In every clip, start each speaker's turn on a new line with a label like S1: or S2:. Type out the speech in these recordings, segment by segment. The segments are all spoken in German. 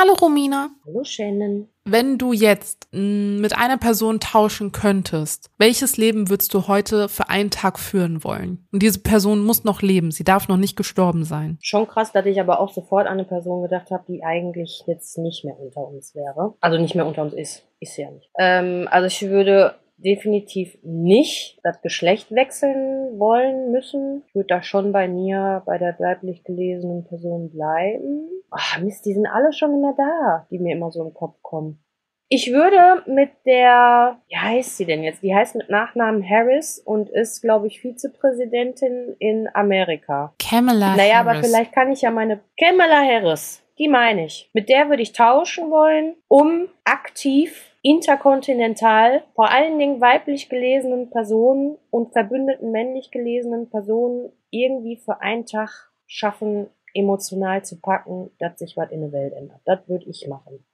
S1: Hallo Romina.
S2: Hallo Shannon.
S1: Wenn du jetzt mh, mit einer Person tauschen könntest, welches Leben würdest du heute für einen Tag führen wollen? Und diese Person muss noch leben, sie darf noch nicht gestorben sein.
S2: Schon krass, dass ich aber auch sofort an eine Person gedacht habe, die eigentlich jetzt nicht mehr unter uns wäre. Also nicht mehr unter uns ist. Ist sie ja nicht. Ähm, also ich würde definitiv nicht das Geschlecht wechseln wollen müssen. Ich würde da schon bei mir, bei der weiblich gelesenen Person bleiben. Ach Mist, die sind alle schon immer da, die mir immer so im Kopf kommen. Ich würde mit der, wie heißt sie denn jetzt? Die heißt mit Nachnamen Harris und ist, glaube ich, Vizepräsidentin in Amerika.
S1: Kamala
S2: Naja,
S1: Harris.
S2: aber vielleicht kann ich ja meine Kamala Harris, die meine ich. Mit der würde ich tauschen wollen, um aktiv interkontinental, vor allen Dingen weiblich gelesenen Personen und verbündeten männlich gelesenen Personen irgendwie für einen Tag schaffen, emotional zu packen, dass sich was in der Welt ändert. Das würde ich machen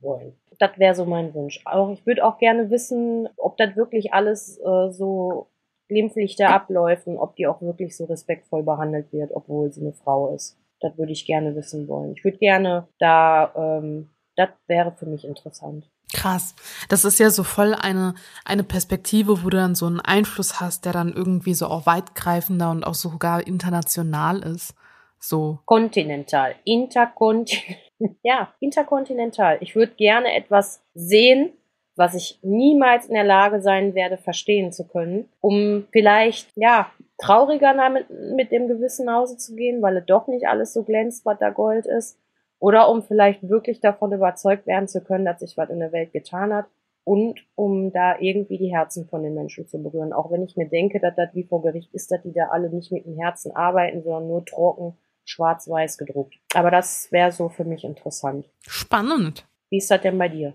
S2: wollen. Das wäre so mein Wunsch. Auch ich würde auch gerne wissen, ob das wirklich alles äh, so glimpflich da abläuft und ob die auch wirklich so respektvoll behandelt wird, obwohl sie eine Frau ist. Das würde ich gerne wissen wollen. Ich würde gerne da, ähm, das wäre für mich interessant.
S1: Krass. Das ist ja so voll eine, eine Perspektive, wo du dann so einen Einfluss hast, der dann irgendwie so auch weitgreifender und auch sogar international ist. So.
S2: Kontinental. Interkontinental. ja, interkontinental. Ich würde gerne etwas sehen, was ich niemals in der Lage sein werde, verstehen zu können, um vielleicht, ja, trauriger damit, mit dem Gewissen nach Hause zu gehen, weil es doch nicht alles so glänzt, was da Gold ist. Oder um vielleicht wirklich davon überzeugt werden zu können, dass sich was in der Welt getan hat. Und um da irgendwie die Herzen von den Menschen zu berühren. Auch wenn ich mir denke, dass das wie vor Gericht ist, dass die da alle nicht mit dem Herzen arbeiten, sondern nur trocken schwarz-weiß gedruckt. Aber das wäre so für mich interessant.
S1: Spannend.
S2: Wie ist das denn bei dir?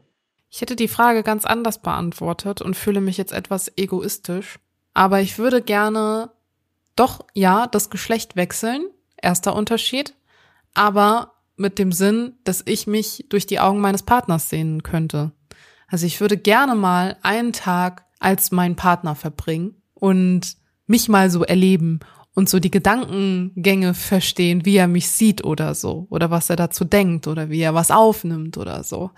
S1: Ich hätte die Frage ganz anders beantwortet und fühle mich jetzt etwas egoistisch. Aber ich würde gerne doch, ja, das Geschlecht wechseln. Erster Unterschied. Aber mit dem Sinn, dass ich mich durch die Augen meines Partners sehen könnte. Also ich würde gerne mal einen Tag als mein Partner verbringen und mich mal so erleben und so die Gedankengänge verstehen, wie er mich sieht oder so, oder was er dazu denkt oder wie er was aufnimmt oder so.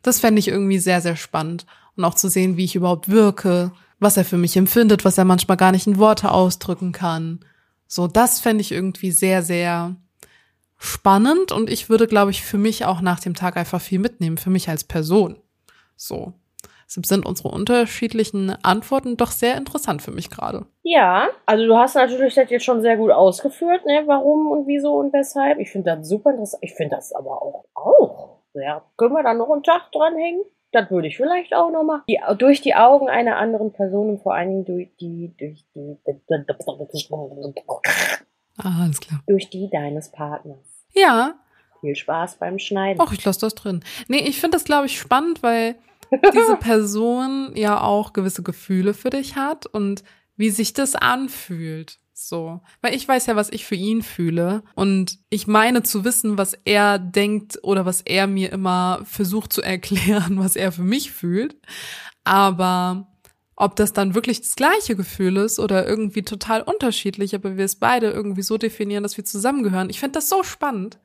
S1: Das fände ich irgendwie sehr, sehr spannend. Und auch zu sehen, wie ich überhaupt wirke, was er für mich empfindet, was er manchmal gar nicht in Worte ausdrücken kann. So, das fände ich irgendwie sehr, sehr spannend und ich würde, glaube ich, für mich auch nach dem Tag einfach viel mitnehmen, für mich als Person. So. Deshalb sind unsere unterschiedlichen Antworten doch sehr interessant für mich gerade.
S2: Ja, also du hast natürlich das jetzt schon sehr gut ausgeführt, ne, warum und wieso und weshalb. Ich finde das super interessant. Ich finde das aber auch, auch. Ja, können wir da noch einen Tag dranhängen? Das würde ich vielleicht auch noch machen. Die, durch die Augen einer anderen Person und vor allen Dingen durch die, durch die,
S1: Ah, alles klar.
S2: durch die deines Partners.
S1: Ja,
S2: Viel Spaß beim Schneiden.
S1: ach, ich lasse das drin. Nee, ich finde das, glaube ich, spannend, weil diese Person ja auch gewisse Gefühle für dich hat und wie sich das anfühlt. So. Weil ich weiß ja, was ich für ihn fühle. Und ich meine zu wissen, was er denkt oder was er mir immer versucht zu erklären, was er für mich fühlt. Aber ob das dann wirklich das gleiche Gefühl ist oder irgendwie total unterschiedlich, aber wir es beide irgendwie so definieren, dass wir zusammengehören. Ich finde das so spannend,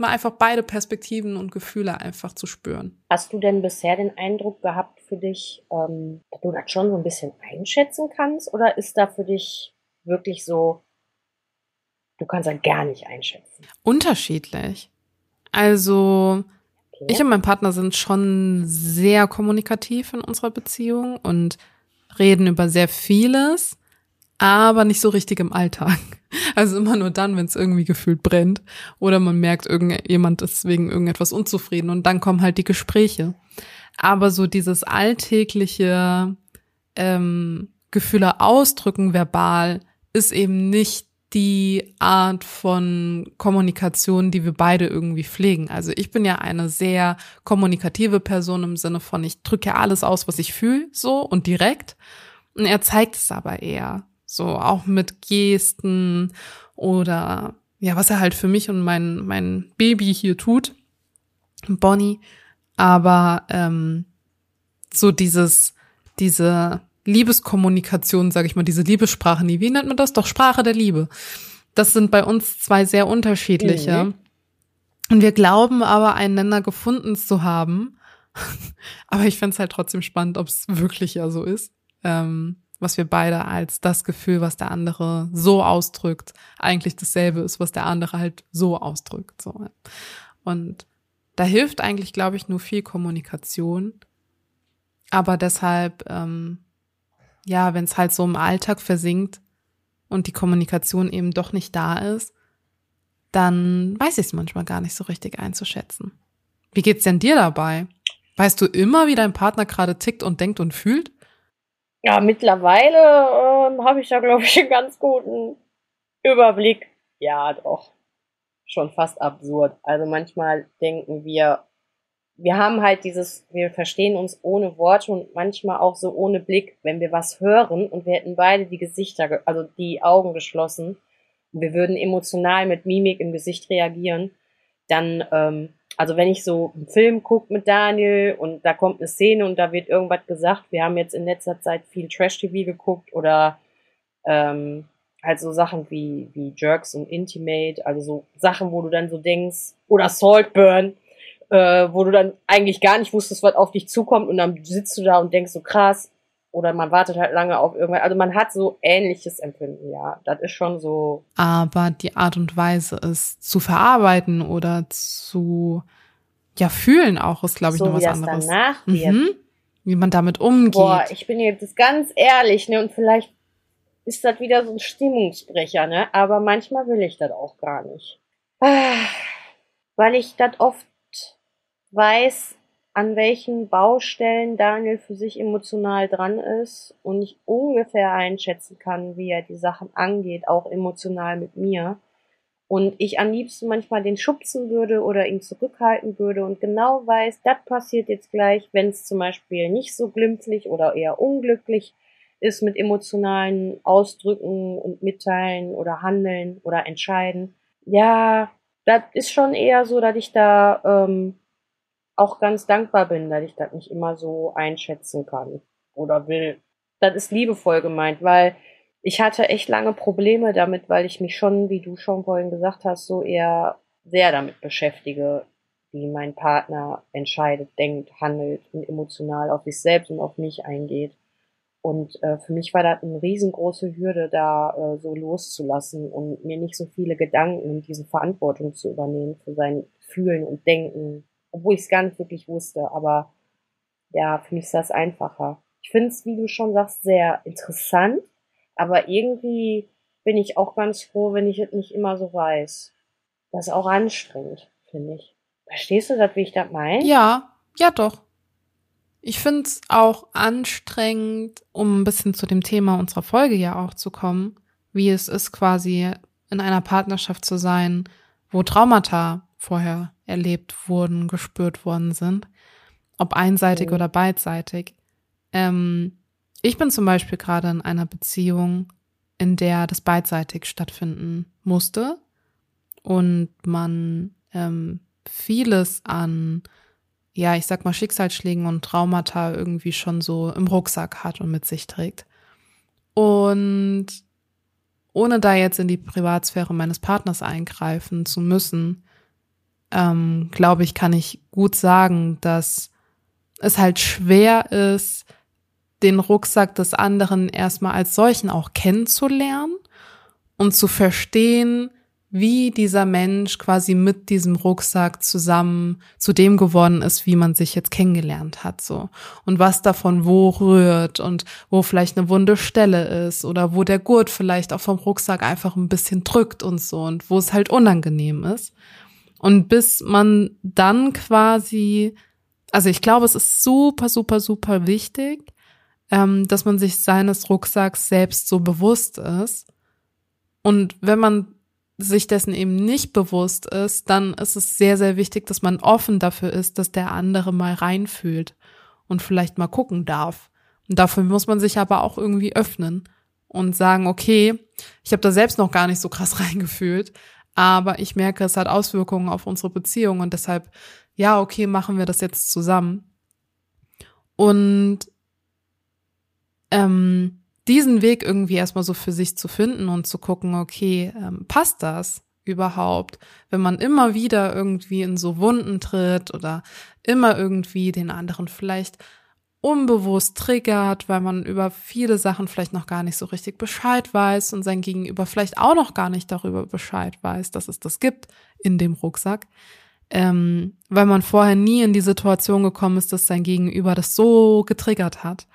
S1: mal einfach beide Perspektiven und Gefühle einfach zu spüren.
S2: Hast du denn bisher den Eindruck gehabt für dich, ähm, dass du das schon so ein bisschen einschätzen kannst? Oder ist da für dich wirklich so, du kannst das gar nicht einschätzen?
S1: Unterschiedlich. Also, ich und mein Partner sind schon sehr kommunikativ in unserer Beziehung und reden über sehr vieles, aber nicht so richtig im Alltag. Also immer nur dann, wenn es irgendwie gefühlt brennt oder man merkt, irgendjemand ist wegen irgendetwas unzufrieden und dann kommen halt die Gespräche. Aber so dieses alltägliche ähm, Gefühle ausdrücken verbal ist eben nicht die Art von Kommunikation, die wir beide irgendwie pflegen. Also ich bin ja eine sehr kommunikative Person im Sinne von, ich drücke ja alles aus, was ich fühle, so und direkt. Und er zeigt es aber eher. So auch mit Gesten oder ja, was er halt für mich und mein, mein Baby hier tut, Bonnie. Aber ähm, so dieses, diese Liebeskommunikation, sage ich mal, diese Liebessprache, wie nennt man das? Doch Sprache der Liebe. Das sind bei uns zwei sehr unterschiedliche.
S2: Mhm.
S1: Und wir glauben aber, einander gefunden zu haben. aber ich fände es halt trotzdem spannend, ob es wirklich ja so ist. Ähm, was wir beide als das Gefühl, was der andere so ausdrückt, eigentlich dasselbe ist, was der andere halt so ausdrückt. So. Und da hilft eigentlich, glaube ich, nur viel Kommunikation. Aber deshalb, ähm, ja, wenn es halt so im Alltag versinkt und die Kommunikation eben doch nicht da ist, dann weiß ich es manchmal gar nicht so richtig einzuschätzen. Wie geht's denn dir dabei? Weißt du immer, wie dein Partner gerade tickt und denkt und fühlt?
S2: Ja, mittlerweile ähm, habe ich da, glaube ich, einen ganz guten Überblick. Ja, doch. Schon fast absurd. Also manchmal denken wir, wir haben halt dieses, wir verstehen uns ohne Worte und manchmal auch so ohne Blick, wenn wir was hören und wir hätten beide die Gesichter, also die Augen geschlossen und wir würden emotional mit Mimik im Gesicht reagieren, dann ähm, also wenn ich so einen Film gucke mit Daniel und da kommt eine Szene und da wird irgendwas gesagt, wir haben jetzt in letzter Zeit viel Trash-TV geguckt oder ähm, halt so Sachen wie, wie Jerks und Intimate, also so Sachen, wo du dann so denkst, oder Saltburn, äh, wo du dann eigentlich gar nicht wusstest, was auf dich zukommt und dann sitzt du da und denkst so krass, oder man wartet halt lange auf irgendwas. Also man hat so ähnliches Empfinden, ja. Das ist schon so.
S1: Aber die Art und Weise, es zu verarbeiten oder zu ja fühlen auch, ist glaube ich so noch was anderes. Danach wird. Mhm. Wie man damit umgeht. Boah,
S2: ich bin jetzt ganz ehrlich, ne, und vielleicht ist das wieder so ein Stimmungsbrecher, ne? Aber manchmal will ich das auch gar nicht. Ah, weil ich das oft weiß, an welchen Baustellen Daniel für sich emotional dran ist und ich ungefähr einschätzen kann, wie er die Sachen angeht, auch emotional mit mir. Und ich am liebsten manchmal den schubsen würde oder ihn zurückhalten würde und genau weiß, das passiert jetzt gleich, wenn es zum Beispiel nicht so glimpflich oder eher unglücklich ist mit emotionalen Ausdrücken und Mitteilen oder Handeln oder Entscheiden. Ja, das ist schon eher so, dass ich da ähm, auch ganz dankbar bin, dass ich das nicht immer so einschätzen kann oder will. Das ist liebevoll gemeint, weil ich hatte echt lange Probleme damit, weil ich mich schon, wie du schon vorhin gesagt hast, so eher sehr damit beschäftige, wie mein Partner entscheidet, denkt, handelt und emotional auf sich selbst und auf mich eingeht. Und äh, für mich war das eine riesengroße Hürde, da äh, so loszulassen und mir nicht so viele Gedanken und diese Verantwortung zu übernehmen für sein Fühlen und Denken obwohl ich es gar nicht wirklich wusste. Aber ja, für mich ist das einfacher. Ich finde es, wie du schon sagst, sehr interessant, aber irgendwie bin ich auch ganz froh, wenn ich es nicht immer so weiß. Das ist auch anstrengend, finde ich. Verstehst du das, wie ich das meine?
S1: Ja, ja doch. Ich finde es auch anstrengend, um ein bisschen zu dem Thema unserer Folge ja auch zu kommen, wie es ist, quasi in einer Partnerschaft zu sein, wo Traumata vorher erlebt wurden, gespürt worden sind. Ob einseitig okay. oder beidseitig. Ähm, ich bin zum Beispiel gerade in einer Beziehung, in der das beidseitig stattfinden musste und man ähm, vieles an, ja, ich sag mal, Schicksalsschlägen und Traumata irgendwie schon so im Rucksack hat und mit sich trägt. Und ohne da jetzt in die Privatsphäre meines Partners eingreifen zu müssen, ähm, glaube ich, kann ich gut sagen, dass es halt schwer ist, den Rucksack des anderen erstmal als solchen auch kennenzulernen und zu verstehen, wie dieser Mensch quasi mit diesem Rucksack zusammen zu dem geworden ist, wie man sich jetzt kennengelernt hat, so. Und was davon wo rührt und wo vielleicht eine wunde Stelle ist oder wo der Gurt vielleicht auch vom Rucksack einfach ein bisschen drückt und so und wo es halt unangenehm ist. Und bis man dann quasi, also ich glaube, es ist super, super, super wichtig, ähm, dass man sich seines Rucksacks selbst so bewusst ist. Und wenn man sich dessen eben nicht bewusst ist, dann ist es sehr, sehr wichtig, dass man offen dafür ist, dass der andere mal reinfühlt und vielleicht mal gucken darf. Und dafür muss man sich aber auch irgendwie öffnen und sagen, okay, ich habe da selbst noch gar nicht so krass reingefühlt, aber ich merke, es hat Auswirkungen auf unsere Beziehung und deshalb, ja, okay, machen wir das jetzt zusammen. Und ähm, diesen Weg irgendwie erstmal so für sich zu finden und zu gucken, okay, ähm, passt das überhaupt, wenn man immer wieder irgendwie in so Wunden tritt oder immer irgendwie den anderen vielleicht unbewusst triggert, weil man über viele Sachen vielleicht noch gar nicht so richtig Bescheid weiß und sein Gegenüber vielleicht auch noch gar nicht darüber Bescheid weiß, dass es das gibt in dem Rucksack, ähm, weil man vorher nie in die Situation gekommen ist, dass sein Gegenüber das so getriggert hat,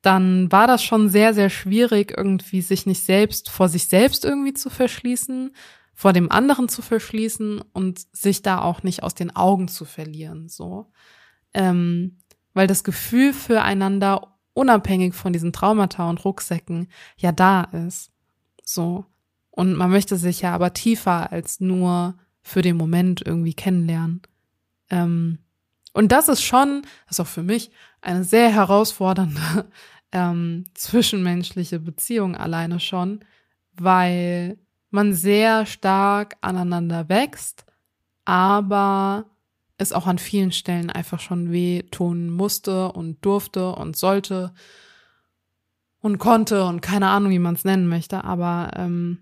S1: dann war das schon sehr, sehr schwierig, irgendwie sich nicht selbst vor sich selbst irgendwie zu verschließen, vor dem anderen zu verschließen und sich da auch nicht aus den Augen zu verlieren, so. Ähm, weil das Gefühl füreinander unabhängig von diesen Traumata und Rucksäcken ja da ist. So. Und man möchte sich ja aber tiefer als nur für den Moment irgendwie kennenlernen. Ähm, und das ist schon, das ist auch für mich, eine sehr herausfordernde ähm, zwischenmenschliche Beziehung alleine schon, weil man sehr stark aneinander wächst, aber es auch an vielen Stellen einfach schon weh tun musste und durfte und sollte und konnte und keine Ahnung, wie man es nennen möchte, aber ähm,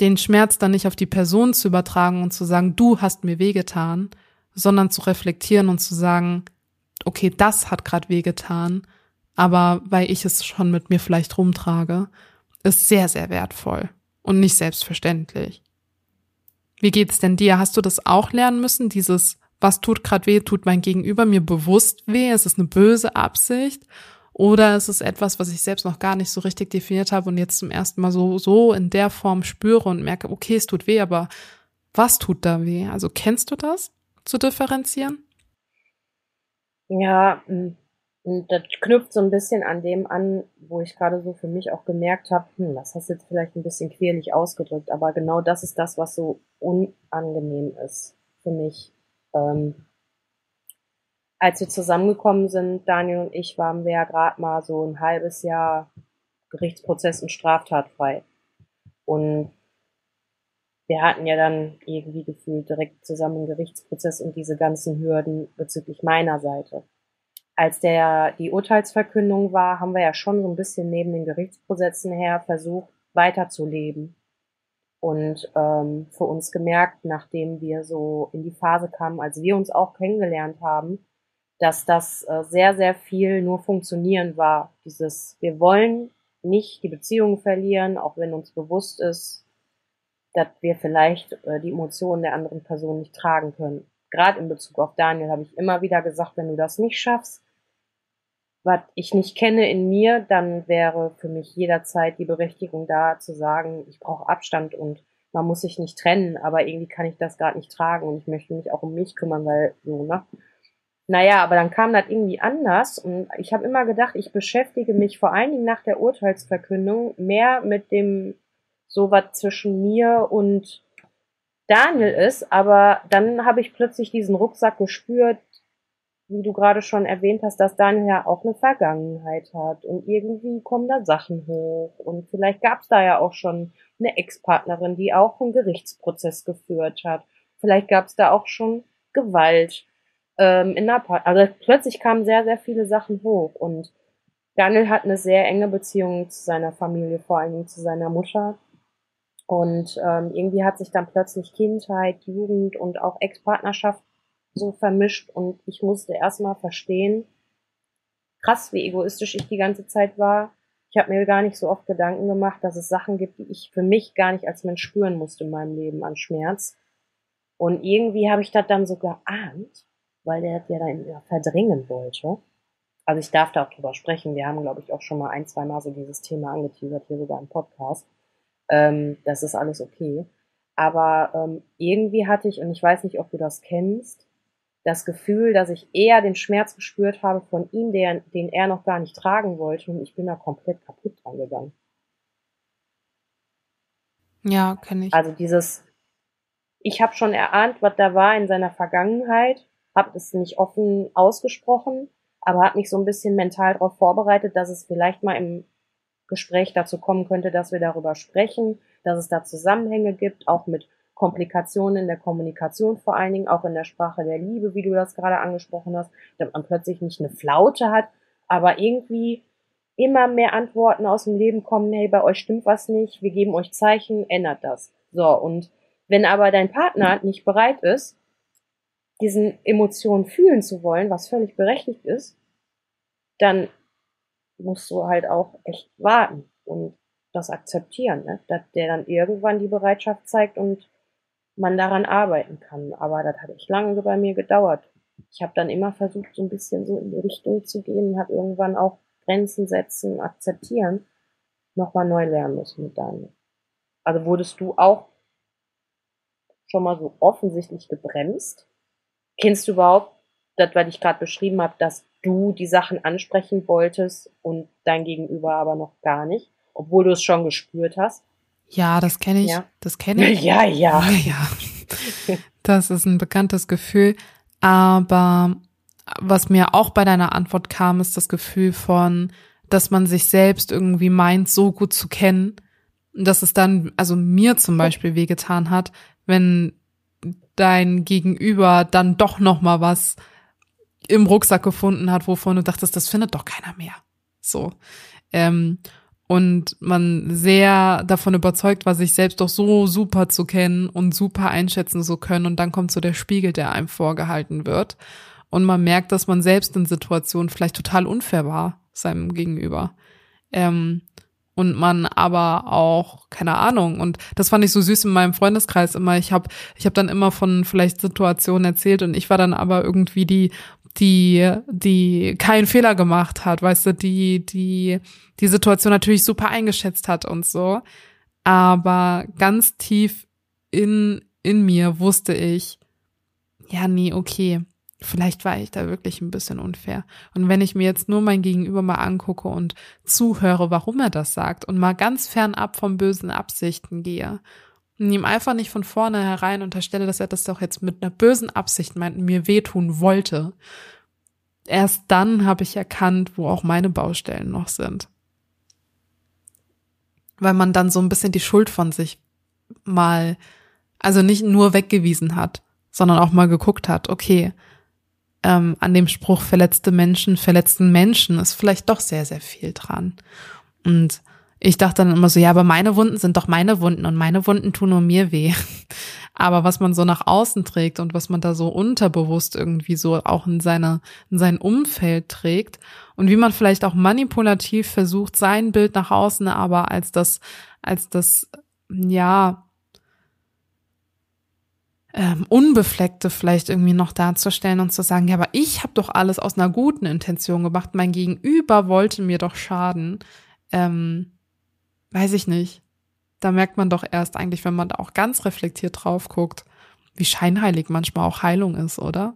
S1: den Schmerz dann nicht auf die Person zu übertragen und zu sagen, du hast mir wehgetan, sondern zu reflektieren und zu sagen, okay, das hat gerade wehgetan, aber weil ich es schon mit mir vielleicht rumtrage, ist sehr, sehr wertvoll und nicht selbstverständlich. Wie geht's denn dir? Hast du das auch lernen müssen? Dieses, was tut gerade weh, tut mein Gegenüber mir bewusst weh? Ist es eine böse Absicht? Oder ist es etwas, was ich selbst noch gar nicht so richtig definiert habe und jetzt zum ersten Mal so, so in der Form spüre und merke, okay, es tut weh, aber was tut da weh? Also kennst du das zu differenzieren?
S2: Ja, und das knüpft so ein bisschen an dem an, wo ich gerade so für mich auch gemerkt habe, hm, das hast du jetzt vielleicht ein bisschen querlich ausgedrückt, aber genau das ist das, was so unangenehm ist für mich. Ähm, als wir zusammengekommen sind, Daniel und ich, waren wir ja gerade mal so ein halbes Jahr Gerichtsprozess und straftatfrei. Und wir hatten ja dann irgendwie gefühlt direkt zusammen einen Gerichtsprozess und diese ganzen Hürden bezüglich meiner Seite als der die Urteilsverkündung war, haben wir ja schon so ein bisschen neben den Gerichtsprozessen her versucht, weiterzuleben. Und ähm, für uns gemerkt, nachdem wir so in die Phase kamen, als wir uns auch kennengelernt haben, dass das äh, sehr, sehr viel nur funktionieren war. Dieses, wir wollen nicht die Beziehung verlieren, auch wenn uns bewusst ist, dass wir vielleicht äh, die Emotionen der anderen Person nicht tragen können. Gerade in Bezug auf Daniel habe ich immer wieder gesagt, wenn du das nicht schaffst, was ich nicht kenne in mir, dann wäre für mich jederzeit die Berechtigung da zu sagen, ich brauche Abstand und man muss sich nicht trennen, aber irgendwie kann ich das gerade nicht tragen und ich möchte mich auch um mich kümmern, weil so, ne? Naja, aber dann kam das irgendwie anders und ich habe immer gedacht, ich beschäftige mich vor allen Dingen nach der Urteilsverkündung mehr mit dem, so was zwischen mir und Daniel ist, aber dann habe ich plötzlich diesen Rucksack gespürt, wie du gerade schon erwähnt hast, dass Daniel ja auch eine Vergangenheit hat und irgendwie kommen da Sachen hoch und vielleicht gab es da ja auch schon eine Ex-Partnerin, die auch einen Gerichtsprozess geführt hat. Vielleicht gab es da auch schon Gewalt ähm, in der Part Also plötzlich kamen sehr, sehr viele Sachen hoch und Daniel hat eine sehr enge Beziehung zu seiner Familie, vor allem zu seiner Mutter. Und ähm, irgendwie hat sich dann plötzlich Kindheit, Jugend und auch Ex-Partnerschaft so vermischt und ich musste erstmal verstehen, krass, wie egoistisch ich die ganze Zeit war. Ich habe mir gar nicht so oft Gedanken gemacht, dass es Sachen gibt, die ich für mich gar nicht als Mensch spüren musste in meinem Leben an Schmerz. Und irgendwie habe ich das dann so geahnt, weil der das ja dann verdrängen wollte. Also ich darf da auch drüber sprechen. Wir haben, glaube ich, auch schon mal ein, zwei Mal so dieses Thema angeteasert, hier sogar im Podcast. Ähm, das ist alles okay. Aber ähm, irgendwie hatte ich, und ich weiß nicht, ob du das kennst, das Gefühl, dass ich eher den Schmerz gespürt habe von ihm, der, den er noch gar nicht tragen wollte und ich bin da komplett kaputt angegangen.
S1: Ja, kenne ich.
S2: Also dieses, ich habe schon erahnt, was da war in seiner Vergangenheit, habe es nicht offen ausgesprochen, aber habe mich so ein bisschen mental darauf vorbereitet, dass es vielleicht mal im Gespräch dazu kommen könnte, dass wir darüber sprechen, dass es da Zusammenhänge gibt, auch mit Komplikationen in der Kommunikation, vor allen Dingen auch in der Sprache der Liebe, wie du das gerade angesprochen hast, dass man plötzlich nicht eine Flaute hat, aber irgendwie immer mehr Antworten aus dem Leben kommen, hey, bei euch stimmt was nicht, wir geben euch Zeichen, ändert das. So, und wenn aber dein Partner nicht bereit ist, diesen Emotionen fühlen zu wollen, was völlig berechtigt ist, dann musst du halt auch echt warten und das akzeptieren, ne? dass der dann irgendwann die Bereitschaft zeigt und man daran arbeiten kann. Aber das hat echt lange bei mir gedauert. Ich habe dann immer versucht, so ein bisschen so in die Richtung zu gehen habe irgendwann auch Grenzen setzen, akzeptieren, nochmal neu lernen müssen mit Daniel. Also wurdest du auch schon mal so offensichtlich gebremst? Kennst du überhaupt das, was ich gerade beschrieben habe, dass du die Sachen ansprechen wolltest und dein Gegenüber aber noch gar nicht, obwohl du es schon gespürt hast?
S1: Ja, das kenne ich.
S2: Ja.
S1: Das kenne ich.
S2: Ja, ja.
S1: Ja. Das ist ein bekanntes Gefühl. Aber was mir auch bei deiner Antwort kam, ist das Gefühl von, dass man sich selbst irgendwie meint, so gut zu kennen, dass es dann, also mir zum Beispiel wehgetan hat, wenn dein Gegenüber dann doch noch mal was im Rucksack gefunden hat, wovon du dachtest, das findet doch keiner mehr. So. Ähm, und man sehr davon überzeugt war, sich selbst doch so super zu kennen und super einschätzen zu können. Und dann kommt so der Spiegel, der einem vorgehalten wird. Und man merkt, dass man selbst in Situationen vielleicht total unfair war seinem Gegenüber. Ähm, und man aber auch keine Ahnung und das fand ich so süß in meinem Freundeskreis immer ich habe ich habe dann immer von vielleicht Situationen erzählt und ich war dann aber irgendwie die die die keinen Fehler gemacht hat weißt du die die die Situation natürlich super eingeschätzt hat und so aber ganz tief in in mir wusste ich ja nee okay Vielleicht war ich da wirklich ein bisschen unfair. Und wenn ich mir jetzt nur mein Gegenüber mal angucke und zuhöre, warum er das sagt und mal ganz fernab von bösen Absichten gehe und ihm einfach nicht von vorne herein unterstelle, dass er das doch jetzt mit einer bösen Absicht meint mir wehtun wollte, erst dann habe ich erkannt, wo auch meine Baustellen noch sind. Weil man dann so ein bisschen die Schuld von sich mal, also nicht nur weggewiesen hat, sondern auch mal geguckt hat, okay, ähm, an dem Spruch verletzte Menschen, verletzten Menschen ist vielleicht doch sehr, sehr viel dran. Und ich dachte dann immer so, ja, aber meine Wunden sind doch meine Wunden und meine Wunden tun nur mir weh. Aber was man so nach außen trägt und was man da so unterbewusst irgendwie so auch in seine, in sein Umfeld trägt und wie man vielleicht auch manipulativ versucht, sein Bild nach außen aber als das, als das, ja, ähm, Unbefleckte vielleicht irgendwie noch darzustellen und zu sagen, ja, aber ich habe doch alles aus einer guten Intention gemacht, mein Gegenüber wollte mir doch schaden, ähm, weiß ich nicht. Da merkt man doch erst eigentlich, wenn man da auch ganz reflektiert drauf guckt, wie scheinheilig manchmal auch Heilung ist, oder?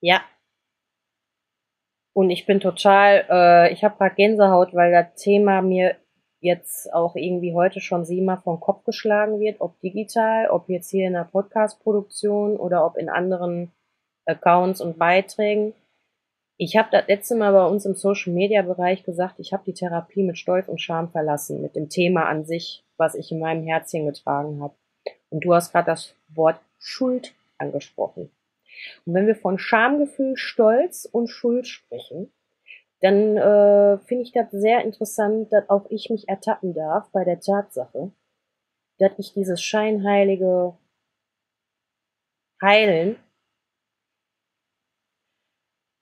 S2: Ja. Und ich bin total, äh, ich habe gerade Gänsehaut, weil das Thema mir jetzt auch irgendwie heute schon siebenmal vom Kopf geschlagen wird, ob digital, ob jetzt hier in der Podcast-Produktion oder ob in anderen Accounts und Beiträgen. Ich habe das letzte Mal bei uns im Social-Media-Bereich gesagt, ich habe die Therapie mit Stolz und Scham verlassen, mit dem Thema an sich, was ich in meinem Herzchen getragen habe. Und du hast gerade das Wort Schuld angesprochen. Und wenn wir von Schamgefühl, Stolz und Schuld sprechen, dann äh, finde ich das sehr interessant, dass auch ich mich ertappen darf bei der Tatsache, dass ich dieses scheinheilige Heilen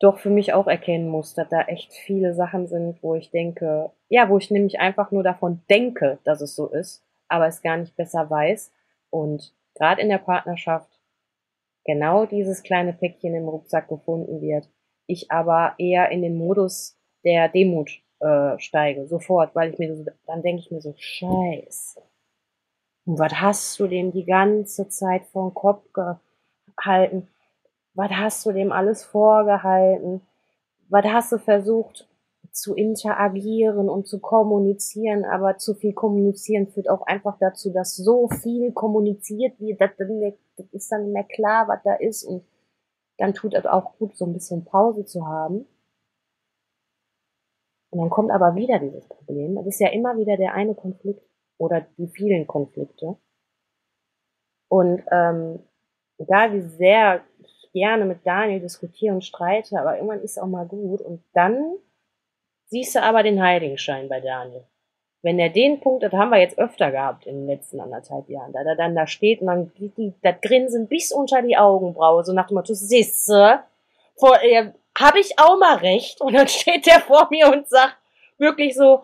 S2: doch für mich auch erkennen muss, dass da echt viele Sachen sind, wo ich denke, ja, wo ich nämlich einfach nur davon denke, dass es so ist, aber es gar nicht besser weiß. Und gerade in der Partnerschaft genau dieses kleine Päckchen im Rucksack gefunden wird, ich aber eher in den Modus der Demut äh, steige, sofort, weil ich mir so, dann denke ich mir so, scheiße. Und was hast du dem die ganze Zeit vor den Kopf gehalten? Was hast du dem alles vorgehalten? Was hast du versucht zu interagieren und zu kommunizieren? Aber zu viel kommunizieren führt auch einfach dazu, dass so viel kommuniziert wird, dass das ist dann nicht mehr klar, was da ist. Und dann tut es auch gut, so ein bisschen Pause zu haben. Und dann kommt aber wieder dieses Problem. Es ist ja immer wieder der eine Konflikt oder die vielen Konflikte. Und ähm, egal wie sehr gerne mit Daniel diskutiere und streite, aber irgendwann ist auch mal gut. Und dann siehst du aber den Heiligenschein bei Daniel. wenn er den Punkt, das haben wir jetzt öfter gehabt in den letzten anderthalb Jahren, da er dann da steht und dann geht die, das Grinsen bis unter die Augenbraue, so nach dem Motto, siehste, vor, äh, habe ich auch mal recht. Und dann steht der vor mir und sagt wirklich so,